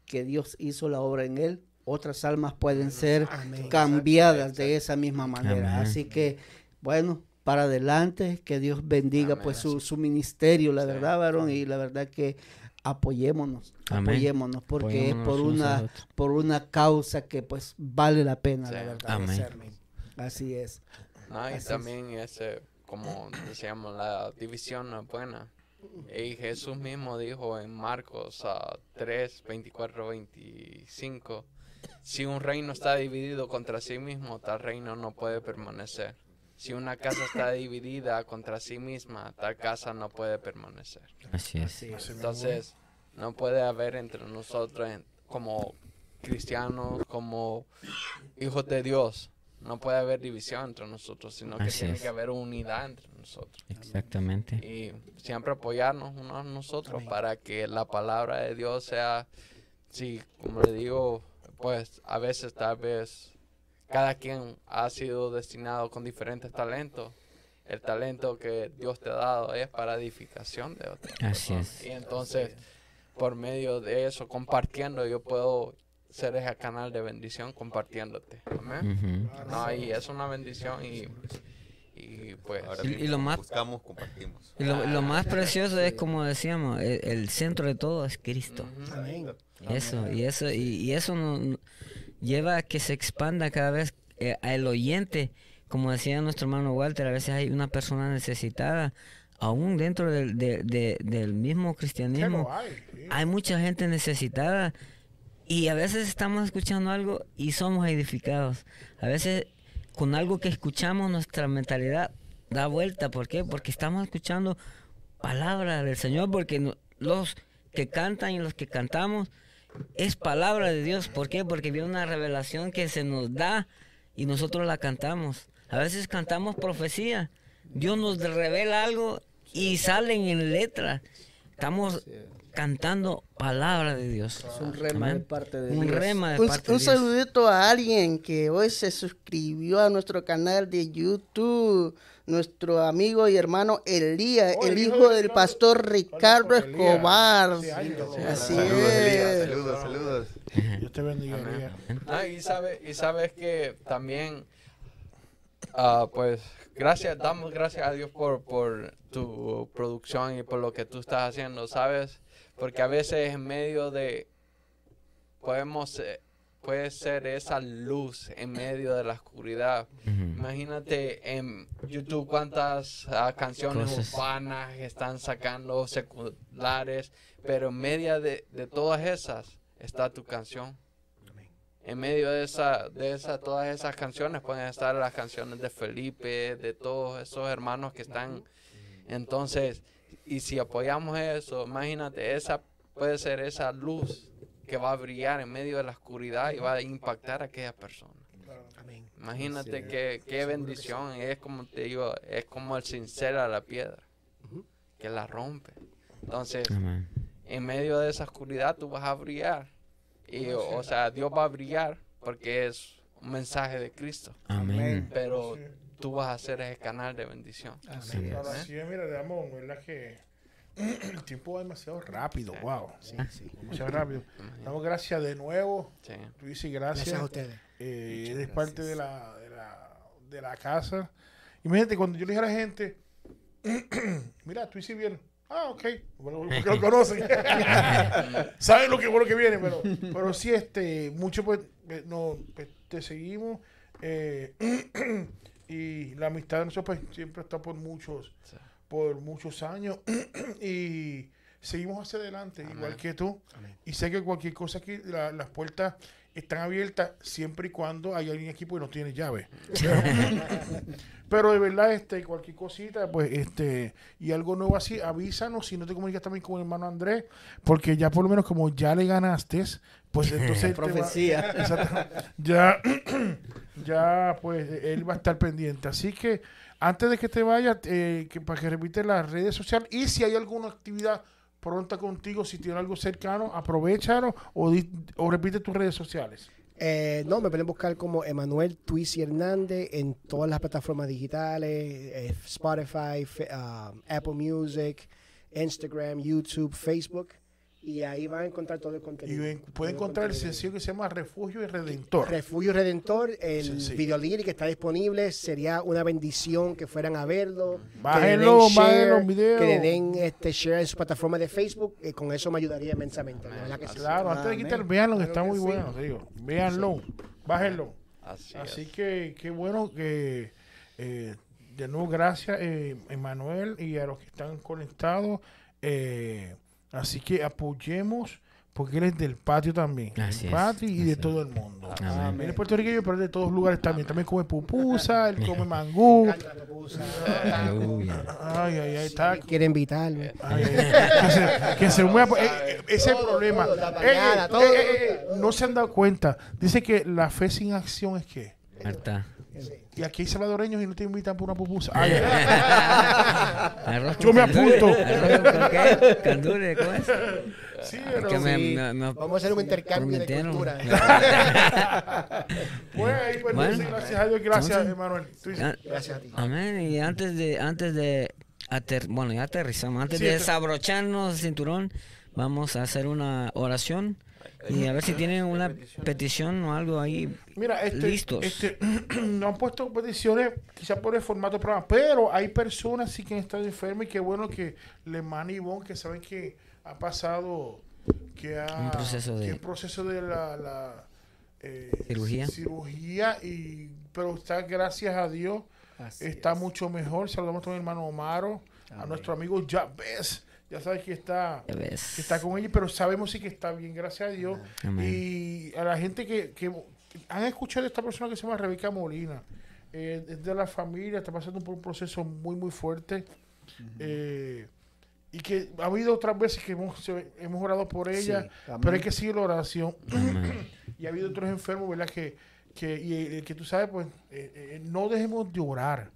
que Dios hizo la obra en él, otras almas pueden ser Amén. cambiadas de esa misma manera. Amén. Así que, bueno, para adelante, que Dios bendiga Amén, pues su, su ministerio, la Sí, verdad, varón, y la verdad que apoyémonos, Amén. apoyémonos, porque es por Apoyémonos unos a una, por una causa que pues vale la pena, la verdad. Amén. Así es. No, y Así es. también ese, como decíamos, la división no es buena. Y Jesús mismo dijo en Marcos ah, 3, 24, 25, si un reino está dividido contra sí mismo, tal reino no puede permanecer. Si una casa está dividida contra sí misma, tal casa no puede permanecer. Así es. Así es. Entonces, No puede haber entre nosotros en- como cristianos, como hijos de Dios. No puede haber división entre nosotros, sino que Así tiene es. que haber unidad entre nosotros. Exactamente. Y siempre apoyarnos unos a nosotros para que la palabra de Dios sea, sí, como le digo, pues a veces tal vez cada quien ha sido destinado con diferentes talentos. El talento que Dios te ha dado es para edificación de otros. Así es. Y entonces, por medio de eso, compartiendo, yo puedo ser ese canal de bendición compartiéndote. Amén. Ujú. No, y es una bendición y, y pues... Ahora Y- y lo más- buscamos, compartimos. Y lo, lo más precioso es como decíamos, el, el centro de todo es Cristo. Ujú. Amén. Eso, y eso, y, y eso no, no- lleva a que se expanda cada vez eh, al oyente. Como decía nuestro hermano Walter, a veces hay una persona necesitada, aún dentro del, de- de- del mismo cristianismo. Hay mucha gente necesitada y a veces estamos escuchando algo y somos edificados. A veces con algo que escuchamos nuestra mentalidad da vuelta. ¿Por qué? Porque estamos escuchando palabra del Señor, porque los que cantan y los que cantamos es palabra de Dios. ¿Por qué? Porque viene una revelación que se nos da y nosotros la cantamos. A veces cantamos profecía. Dios nos revela algo y salen en letra. Estamos cantando palabra de Dios. Es un rema Amén. de parte de Un Dios. rema de Un, parte un de Dios. saludito a alguien que hoy se suscribió a nuestro canal de YouTube, nuestro amigo y hermano Elías, Oh, el el hijo hijo de del Ricardo- pastor Ricardo. Escobar. Sí, años. Así Saludos, Elías, saludos, saludos. [laughs] Dios te bendiga. Elías. Ah, y sabes que también, ah, pues, gracias, damos gracias a Dios por, por tu producción y por lo que tú estás haciendo, ¿sabes? Porque a veces en medio de, podemos, eh, puede ser esa luz en medio de la oscuridad. Imagínate en YouTube cuántas ah, canciones Cosas. urbanas están sacando seculares, pero en medio de, de todas esas está tu canción. En medio de esa, de esa, todas esas canciones pueden estar las canciones de Felipe, de todos esos hermanos que están. Entonces, y si apoyamos eso, imagínate, esa puede ser esa luz que va a brillar en medio de la oscuridad y va a impactar a aquella persona. Amén. Imagínate qué, qué bendición. Es como te digo, es como el sincero a la piedra, que la rompe. Entonces, Amén. en medio de esa oscuridad tú vas a brillar. Y, o, o sea, Dios va a brillar porque es un mensaje de Cristo. Amén. Pero tú vas a ser ese canal de bendición. Así es. Así es, mira, damos, verdad que [clears throat] el tiempo va demasiado rápido, wow. Sí, sí. Demasiado rápido. Damos gracias de nuevo. Sí. Tú dices gracias. Gracias a ustedes. Eh, eres parte de la, de, la, de la casa. Imagínate, cuando yo le dije a la gente, [clears throat] mira, tú hiciste bien. Ah, ok. Bueno, porque lo conocen. [laughs] Saben lo que, lo que viene, pero, pero sí, este, mucho pues, eh, no, pues, te seguimos. eh, [clears throat] y la amistad de nosotros pues, siempre está por muchos, Sí. por muchos años. [clears throat] y seguimos hacia adelante, igual que tú. Amén. Y sé que cualquier cosa aquí, la- las puertas están abiertas siempre y cuando hay alguien aquí pues no tiene llave. [laughs] Pero de verdad, este, cualquier cosita, pues, este, y algo nuevo así, avísanos si no te comunicas también con el hermano Andrés, porque ya por lo menos como ya le ganaste, pues [laughs] entonces va- Profecía. [laughs] Exacto. ya, [clears throat] ya, pues, él va a estar pendiente. Así que, antes de que te vayas, eh, que, para que repites las redes sociales y si hay alguna actividad pronta contigo, si tiene algo cercano, aprovechalo o, di- o repite tus redes sociales. Eh, no, me pueden buscar como Emanuel Tuisi Hernández en todas las plataformas digitales, eh, Spotify, ah, Apple Music, Instagram, YouTube, Facebook. Y ahí van a encontrar todo el Y contenido. Todo pueden encontrar el sencillo que se llama Refugio y Redentor. Refugio Redentor, el video lyric está disponible. Sería una bendición que fueran a verlo. que Bájenlo, bájenlo el video. Que le den este share en su plataforma de Facebook. y con eso me ayudaría inmensamente. de verdad que sí. Claro, antes de quitar, véanlo, que está que muy sí. bueno, digo. Véanlo, bájenlo. Así, Así es. que qué bueno que eh, de nuevo gracias eh, Emanuel y a los que están conectados. eh, así que apoyemos porque él es del patio también. Así del es, patio y de así todo el mundo. Amén. Él es puertorriqueño, pero es de todos lugares también. También come pupusa, él come mangú. Ay, ay, ay, está. Quiere invitarme. Ay, ay, ay, que se, mueva. eh, eh, ese es el problema. Eh, no se han dado cuenta. Dice que la fe sin acción es que. Harta. Y aquí hay salvadoreños y no te invitan por una pupusa. Ay, Yo me apunto. Candure, ¿cómo es? Sí, Es pero. que me- Sí. me- me Vamos a hacer un intercambio de cultura. [laughs] Pues ahí, pues, Bueno. gracias a Dios, gracias, Emanuel. Ah, Gracias a ti. Amén. Y antes de, antes de ater- bueno, ya aterrizamos, antes Sí, de desabrocharnos el cinturón, vamos a hacer una oración y a ver si tienen una petición o algo ahí. Mira, este, Listos. este, [clears throat] no han puesto peticiones, quizás por el formato del programa, pero hay personas sí que han estado enfermas y qué bueno que Lemán y Ivonne, que saben que ha pasado, que ha Un proceso de- que el proceso de la, la, eh, Cirugía. cirugía y pero está gracias a Dios Así está es. mucho mejor. Saludamos a mi hermano Omaro, a nuestro amigo Jabez, ya sabes que está que está con ella, pero sabemos sí que está bien, gracias a Dios. Amén. Y a la gente que, que han escuchado de esta persona que se llama Rebeca Molina, eh, es de la familia, está pasando por un proceso muy, muy fuerte. eh, y que ha habido otras veces que hemos, se- hemos orado por ella, Sí, pero hay que seguir la oración. [clears throat] Y ha habido otros enfermos, ¿verdad? Que, que, y, eh, que tú sabes, pues, eh, eh, no dejemos de orar.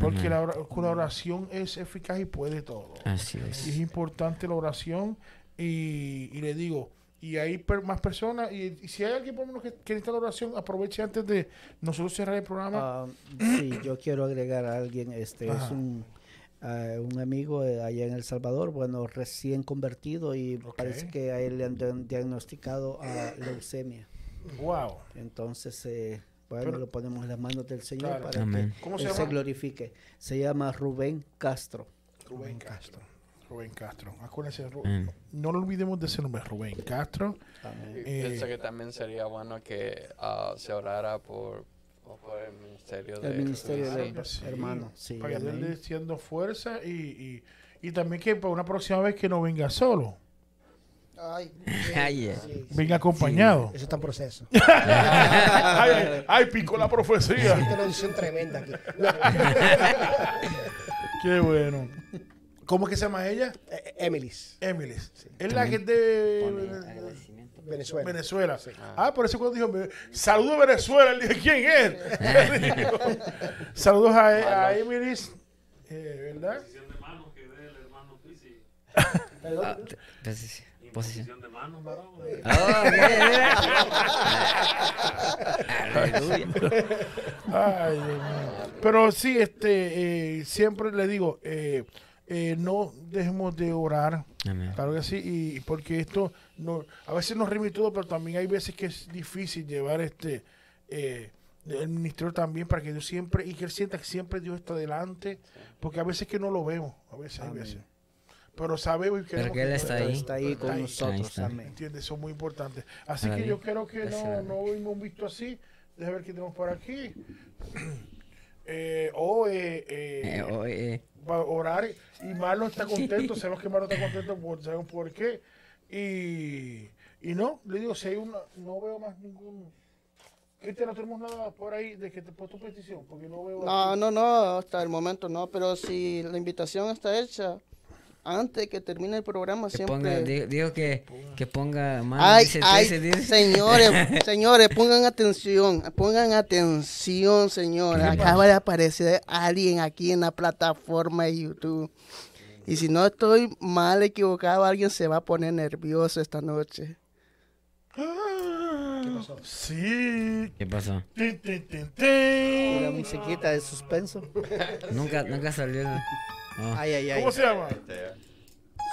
Porque la, ora- con la oración es eficaz y puede todo. Así Y es. es importante la oración y, y le digo, y hay per- más personas, y, y si hay alguien por lo menos que, que necesita la oración, aproveche antes de nosotros cerrar el programa. Ah, sí, yo quiero agregar a alguien, este Ajá. es un, ah, un amigo eh, allá en El Salvador, bueno, recién convertido y parece que a él le han diag- diagnosticado a leucemia. wow. Entonces, eh, bueno, Pero- lo ponemos en las manos del Señor Claro. para Amén. que ¿Cómo Él se glorifique. Se llama Rubén Castro. Rubén Castro. Rubén Castro. Acuérdense, Ru- Amén. no lo olvidemos de ese nombre, Rubén Castro. Amén. Eh, pienso que también sería bueno que ah, se orara por, por el ministerio de El ministerio de Sí, hermano. Sí, para que le siendo fuerza y, y, y también que para una próxima vez que no venga solo, Ay, [laughs] Ay, eh. sí, sí. venga acompañado. Eso está en proceso. [laughs] ay, ay, picó la profecía. Es una edición tremenda aquí. [laughs] Qué bueno. ¿Cómo es que se llama ella? eh, Emily's, Emily. Es la que es de Venezuela. Venezuela. Ah, por eso cuando dijo, "Me- saludos a Venezuela, él dijo, ¿quién es? Saludos a, a Emily, eh, ¿verdad? Ah, te- posición. De manos, varón. Ah. Ay. Pero sí, este, eh, siempre le digo, eh, eh, no dejemos de orar. Amén. Claro que sí, y porque esto no, a veces nos rime y todo, pero también hay veces que es difícil llevar este eh, el ministerio también para que Dios siempre, y que él sienta que siempre Dios está delante, porque a veces que no lo vemos, a veces hay veces. Pero sabemos y queremos que Él está Pero ahí. Está ahí con ahí. nosotros. Está. Amén. ¿Entiendes? Eso es muy importante. Así que yo creo que no, no hemos visto así. Déjame ver qué tenemos por aquí. [clears throat] Eh, o eh, eh, Eh, oh, eh, va a orar y Marlon está contento, sabemos que Marlon está contento, por, sabemos por qué. Y, y no, le digo, si hay una, no veo más ningún... Cristian, no tenemos nada por ahí de que te puesto tu petición, porque no veo... No, aquí. no, no, hasta el momento no, pero si la invitación está hecha antes de que termine el programa, que siempre... ponga, digo que, que ponga más. Ay, dice, ay, dice, dice. señores, [laughs] señores, pongan atención, pongan atención, señores. Acaba de aparecer alguien aquí en la plataforma de YouTube. Y si no estoy mal equivocado, alguien se va a poner nervioso esta noche. [gasps] [gasps] Ah, Sí. ¿Qué pasó? Tin, tin, tin, Una musiquita de suspenso. [laughs] Nunca, nunca salió. Oh. [laughs] Ay, ay, ay. ¿Cómo se llama?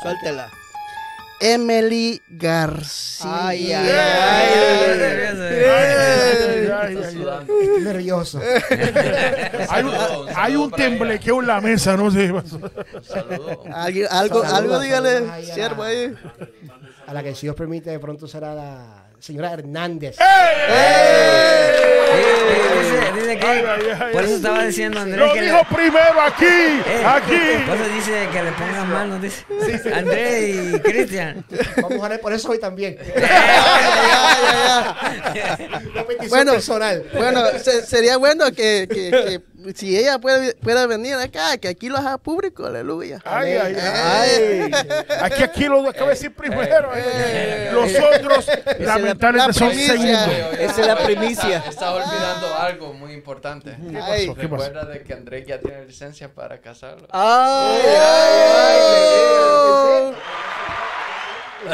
Suéltela. Emily García. Ay, ay, Ay. Estoy nervioso. [laughs] Hay un, hay un temblequeo en la mesa, no sé. Saludos. Alguien- algo, algo dígale, saludos ahí a la- siervo ahí. A la que si Dios permite, de pronto será la señora Hernández. ¡Eh! dice, dice que, Ay, ay, ay, por eso estaba diciendo Andrés Lo que le- dijo primero aquí, eh, aquí. Por eso dice que le pongan manos, dice. Andrés y Cristian. Vamos a orar por eso hoy también. [laughs] Bueno, personal. Bueno, se- sería bueno que, que- que si ella puede, pueda venir acá, que aquí lo haga público, aleluya. Ay, ay, ay. Aquí, aquí lo acabo de decir primero. eh. Los otros, lamentablemente, son segundos. Esa es la primicia. Está, está olvidando algo muy importante. ¿Qué Ay. pasó? ¿Qué pasó? Recuerda de que Andrés ya tiene licencia para casarlo. Ay,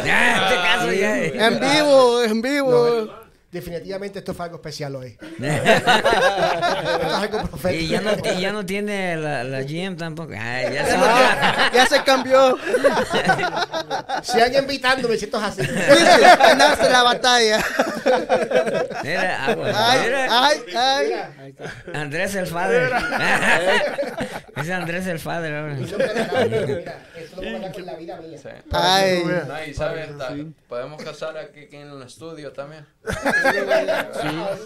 Ya, en este caso ya. eh. En vivo, en vivo. Definitivamente esto fue algo especial hoy. [laughs] Esto es algo profético. Y ya no, y ya no tiene la, la GM tampoco. Ay, ya se Ya, ya se cambió. [laughs] Sigan invitándome si esto es así. Ganaste la batalla. Mira, agua. Ay, Mira, ay, ay. Andrés el father. Dice [laughs] Andrés el father ahora. Lo voy con la vida mía. Sí. Ay. No, sabes, podemos casar aquí en el estudio también.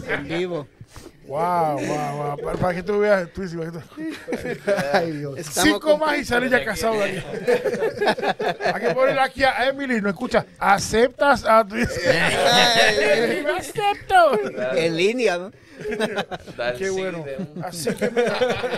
En vivo. Wow, wow, wow. Para, para que tú veas, tú dices, para que tú- Ay, Dios. Cinco más y salir ya casado de aquí. Hay que ponerle aquí a Emily, no escucha. ¿Aceptas a tu [laughs] Ay. Acepto. [laughs] En línea, ¿no? [laughs] Qué bueno. un- Así que mira,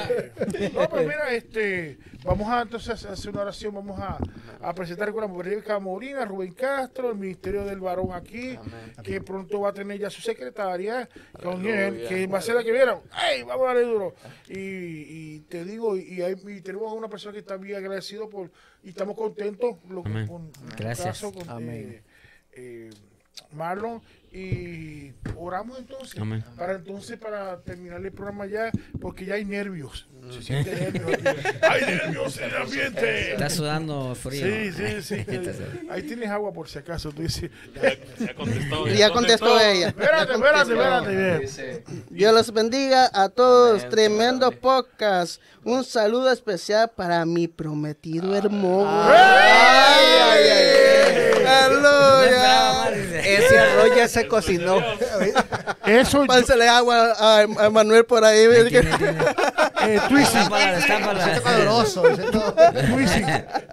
eh, no, pues mira, este, vamos a entonces hacer una oración, vamos a, a presentar con la mujer Molina, Rubén Castro, el Ministerio del Varón aquí, que pronto va a tener ya su secretaria, con él, que va a ser la que vieron. ¡Ey! Vamos a darle duro. Y, y te digo, y, hay- y tenemos a una persona que está bien agradecido por, y estamos contentos lo- Amén. con el Gracias. caso con eh, eh, Marlon y oramos entonces Amén. para entonces para terminar el programa ya porque ya hay nervios se siente nervios hay nervios en el ambiente Está sudando frío. sí sí sí [laughs] ahí tienes agua por si acaso tú dices Ya contestó. Ya contestó ella. espérate espérate espérate Dios los bendiga a todos. Amén, Tremendo Señor. podcast. Un saludo especial para mi prometido hermoso. Ay, ay, ay. Aleluya. Ese arroz ya se cocinó. eso [laughs] Pásale agua a, a Manuel por ahí. Tiene, tiene. eh, [laughs] Twissy,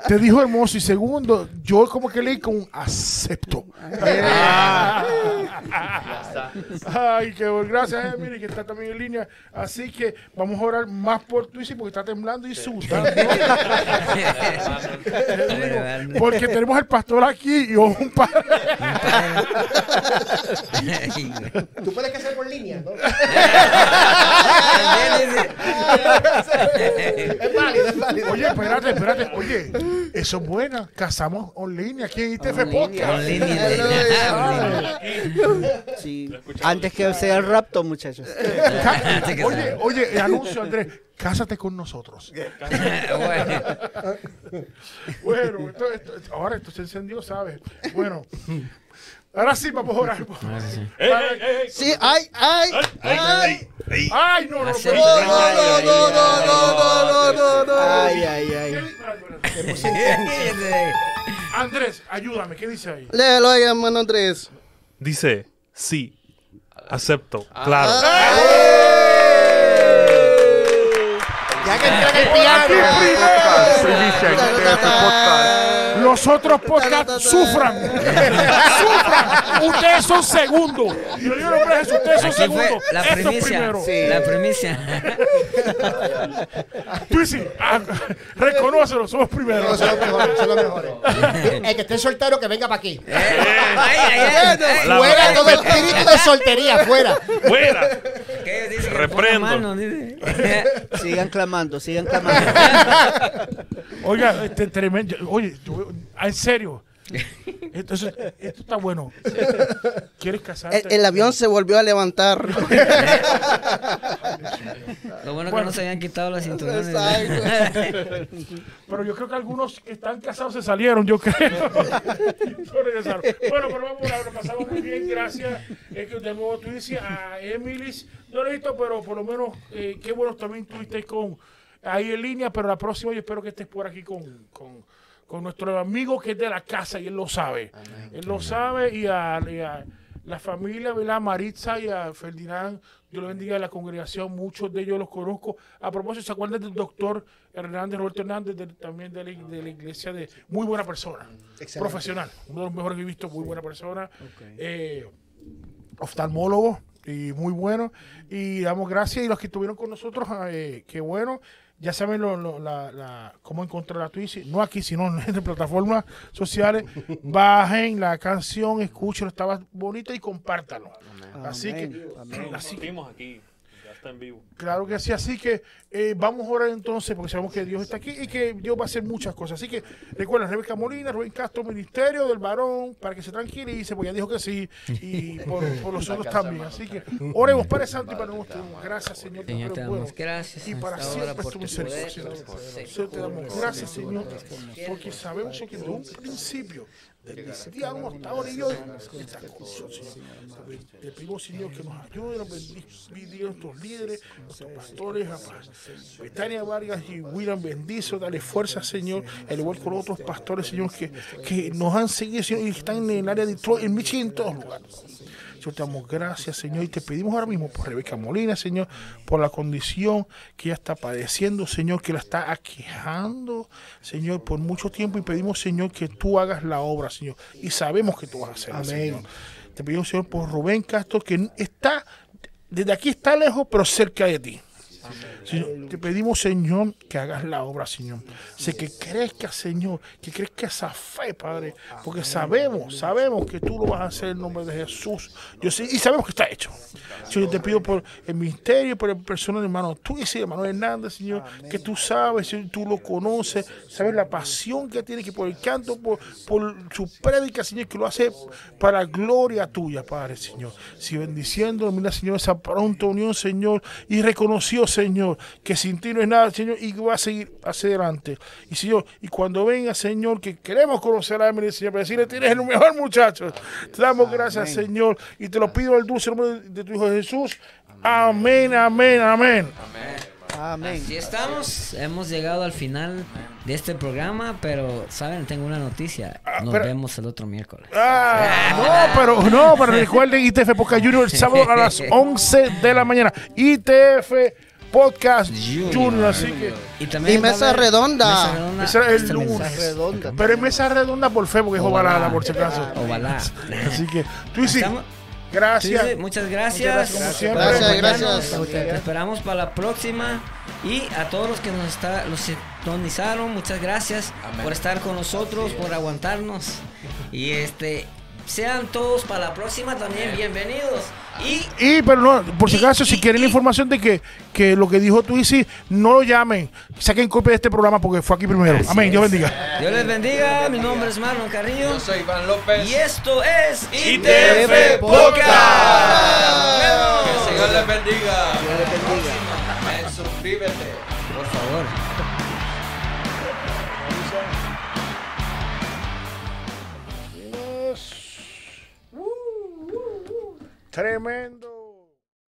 te dijo hermoso y segundo yo como que leí con un acepto Ah. Ay, qué bueno. Gracias, Emily, que está también en línea. Así que vamos a orar más por Twissy porque está temblando y sudando. [laughs] Porque tenemos al pastor aquí y un padre. Tú puedes casar por línea, ¿no? [laughs] Es válido, es válido. Oye, espérate, espérate. Oye, eso es buena. Casamos en línea aquí en ITF Podcast. [laughs] Sí. Antes que sea el rapto, muchachos. Oye, oye, anuncio, Andrés. Cásate con nosotros. [laughs] Bueno, esto, esto- ahora esto se encendió, ¿sabes? Bueno, ahora sí vamos a orar. Sí, ay, ay, ay. Ay, no, no, No, no, no, no, no, no, no, no, no. Ay, ay, ay. [laughs] Andrés, ayúdame, ¿qué dice ahí? Léelo ahí, hermano Andrés. Dice, sí, acepto, claro. Ya que entra en el piano. Los otros podcasts sufran. [laughs] sufran. Ustedes son segundos. Y yo digo, hombre, Jesús, ustedes son segundos. la Esto es primicia. primero. La primicia. [laughs] Tú sí, ah, reconócelo, somos No, primeros. son los mejores, son los mejores. [laughs] El que esté soltero, que venga para aquí. Ay, ay, ay, ay. Fuera todo espíritu de soltería, fuera. ¡Fuera! Reprendo. mano, dice. Sigan clamando, sigan clamando. Oiga, este tremendo. Oye, yo- en serio. Esto, es- esto está bueno. ¿Quieres casarte? El, el avión se volvió a levantar. [laughs] Lo bueno que Bueno. no se habían quitado las cinturones. [laughs] Pero yo creo que algunos que están casados se salieron, yo creo. [laughs] Bueno, pero vamos a lo pasamos muy bien, gracias. Es que de nuevo tú dices a Emily, no lo he visto, pero por lo menos, eh, qué bueno también estuviste con ahí en línea, pero la próxima yo espero que estés por aquí con, con, con nuestro amigo que es de la casa y él lo sabe. Él lo sabe y a, y a- la familia, ¿verdad? Maritza y a Ferdinand, Dios los bendiga a la congregación, muchos de ellos los conozco. A propósito, ¿se acuerdan del doctor Hernández, Roberto Hernández, de- también de la, de la iglesia de muy buena persona, Excelente. profesional, uno de los mejores que he visto, muy buena persona, eh, oftalmólogo y muy bueno. Y damos gracias y los que estuvieron con nosotros, eh, qué bueno. Ya saben lo, lo- la, la- cómo encontrar a Twitch, no aquí, sino en [laughs] las plataformas sociales. [laughs] Bajen la canción, escúchenlo, estaba bonita y compártanlo. Así que, Amén. así que aquí, está en vivo. Claro que sí, así que eh, vamos a orar entonces, porque sabemos que Dios está aquí y que Dios va a hacer muchas cosas. Así que recuerda, Rebeca Molina, Rubén Castro, Ministerio del Varón, para que se tranquilice, porque ya dijo que sí, y [laughs] por, por los otros también. Así que oremos, Padre Santo, y para nosotros. Gracias, Señor, Señor, te damos gracias Y para siempre tu misericordia. Señor, te damos gracias, Señor, porque sabemos que desde un principio, hasta ahora y hoy, esta condición, Señor. Te pedimos, Señor, que nos ayude, nos bendiga nuestros líderes, nuestros pastores, a Betania Vargas y William bendizo, dale fuerza, Señor, al igual con otros pastores, Señor, que, que nos han seguido, Señor, y están en el área de Detroit, en Michigan, en todos lugares. Te damos gracias, Señor, y te pedimos ahora mismo por Rebeca Molina, Señor, por la condición que ella está padeciendo, Señor, que la está aquejando, Señor, por mucho tiempo, y pedimos, Señor, que tú hagas la obra, Señor, y sabemos que tú vas a hacerlo, Amén. Señor. Te pedimos, Señor, por Rubén Castro, que está, desde aquí está lejos, pero cerca de ti. Señor, te pedimos, Señor, que hagas la obra, Señor. Sé que crezca, Señor, que crezca esa fe, Padre, porque sabemos, sabemos que tú lo vas a hacer en nombre de Jesús. Yo sé, y sabemos que está hecho. Señor, yo te pido por el ministerio, por el personal, hermano tú y hermano Hernández, Señor, que tú sabes, Señor, tú lo conoces, sabes la pasión que tiene que por el canto, por, por su prédica, Señor, que lo hace para gloria tuya, Padre, Señor. Si bendiciendo, mira, Señor, esa pronta unión, Señor, y reconoció, Señor, que sin ti no es nada, Señor, y que va a seguir hacia adelante. Y Señor, y cuando venga, Señor, que queremos conocer a Emily, Señor, para decirle, tienes el mejor muchacho. Te damos gracias, Señor, y te lo pido al dulce nombre de tu Hijo Jesús. Amén, amén, amén. Amén. Así estamos, hemos llegado al final de este programa, pero saben, tengo una noticia. Nos pero- vemos el otro miércoles. Ah, no, pero no, pero recuerden ITF Podcast Junior el sábado a las [laughs] 11 de la mañana. ITF Podcast Junior, así que Y también mesa redonda. mesa redonda es el pero en mesa redonda por fe porque es ovalada por si acaso. Ovalá. Así que tú sí, Estamos- gracias. Sí, muchas gracias. Muchas gracias, como siempre. Gracias, Acompañarnos. gracias. Te esperamos para la próxima. Y a todos los que nos está, los sintonizaron, muchas gracias por estar con nosotros, por aguantarnos. Y este sean todos para la próxima también bienvenidos. Y Y, pero no, por si acaso, si quieren y- información de que, que lo que dijo Twisi, no lo llamen. Saquen copia de este programa porque fue aquí primero. Así Amén, Dios bendiga. Dios les bendiga. Mi nombre es Marlon Carrillo. Yo soy Iván López. Y esto es ITF Podcast. Que el Señor les bendiga. Dios les bendiga. Suscríbete. Tremendo.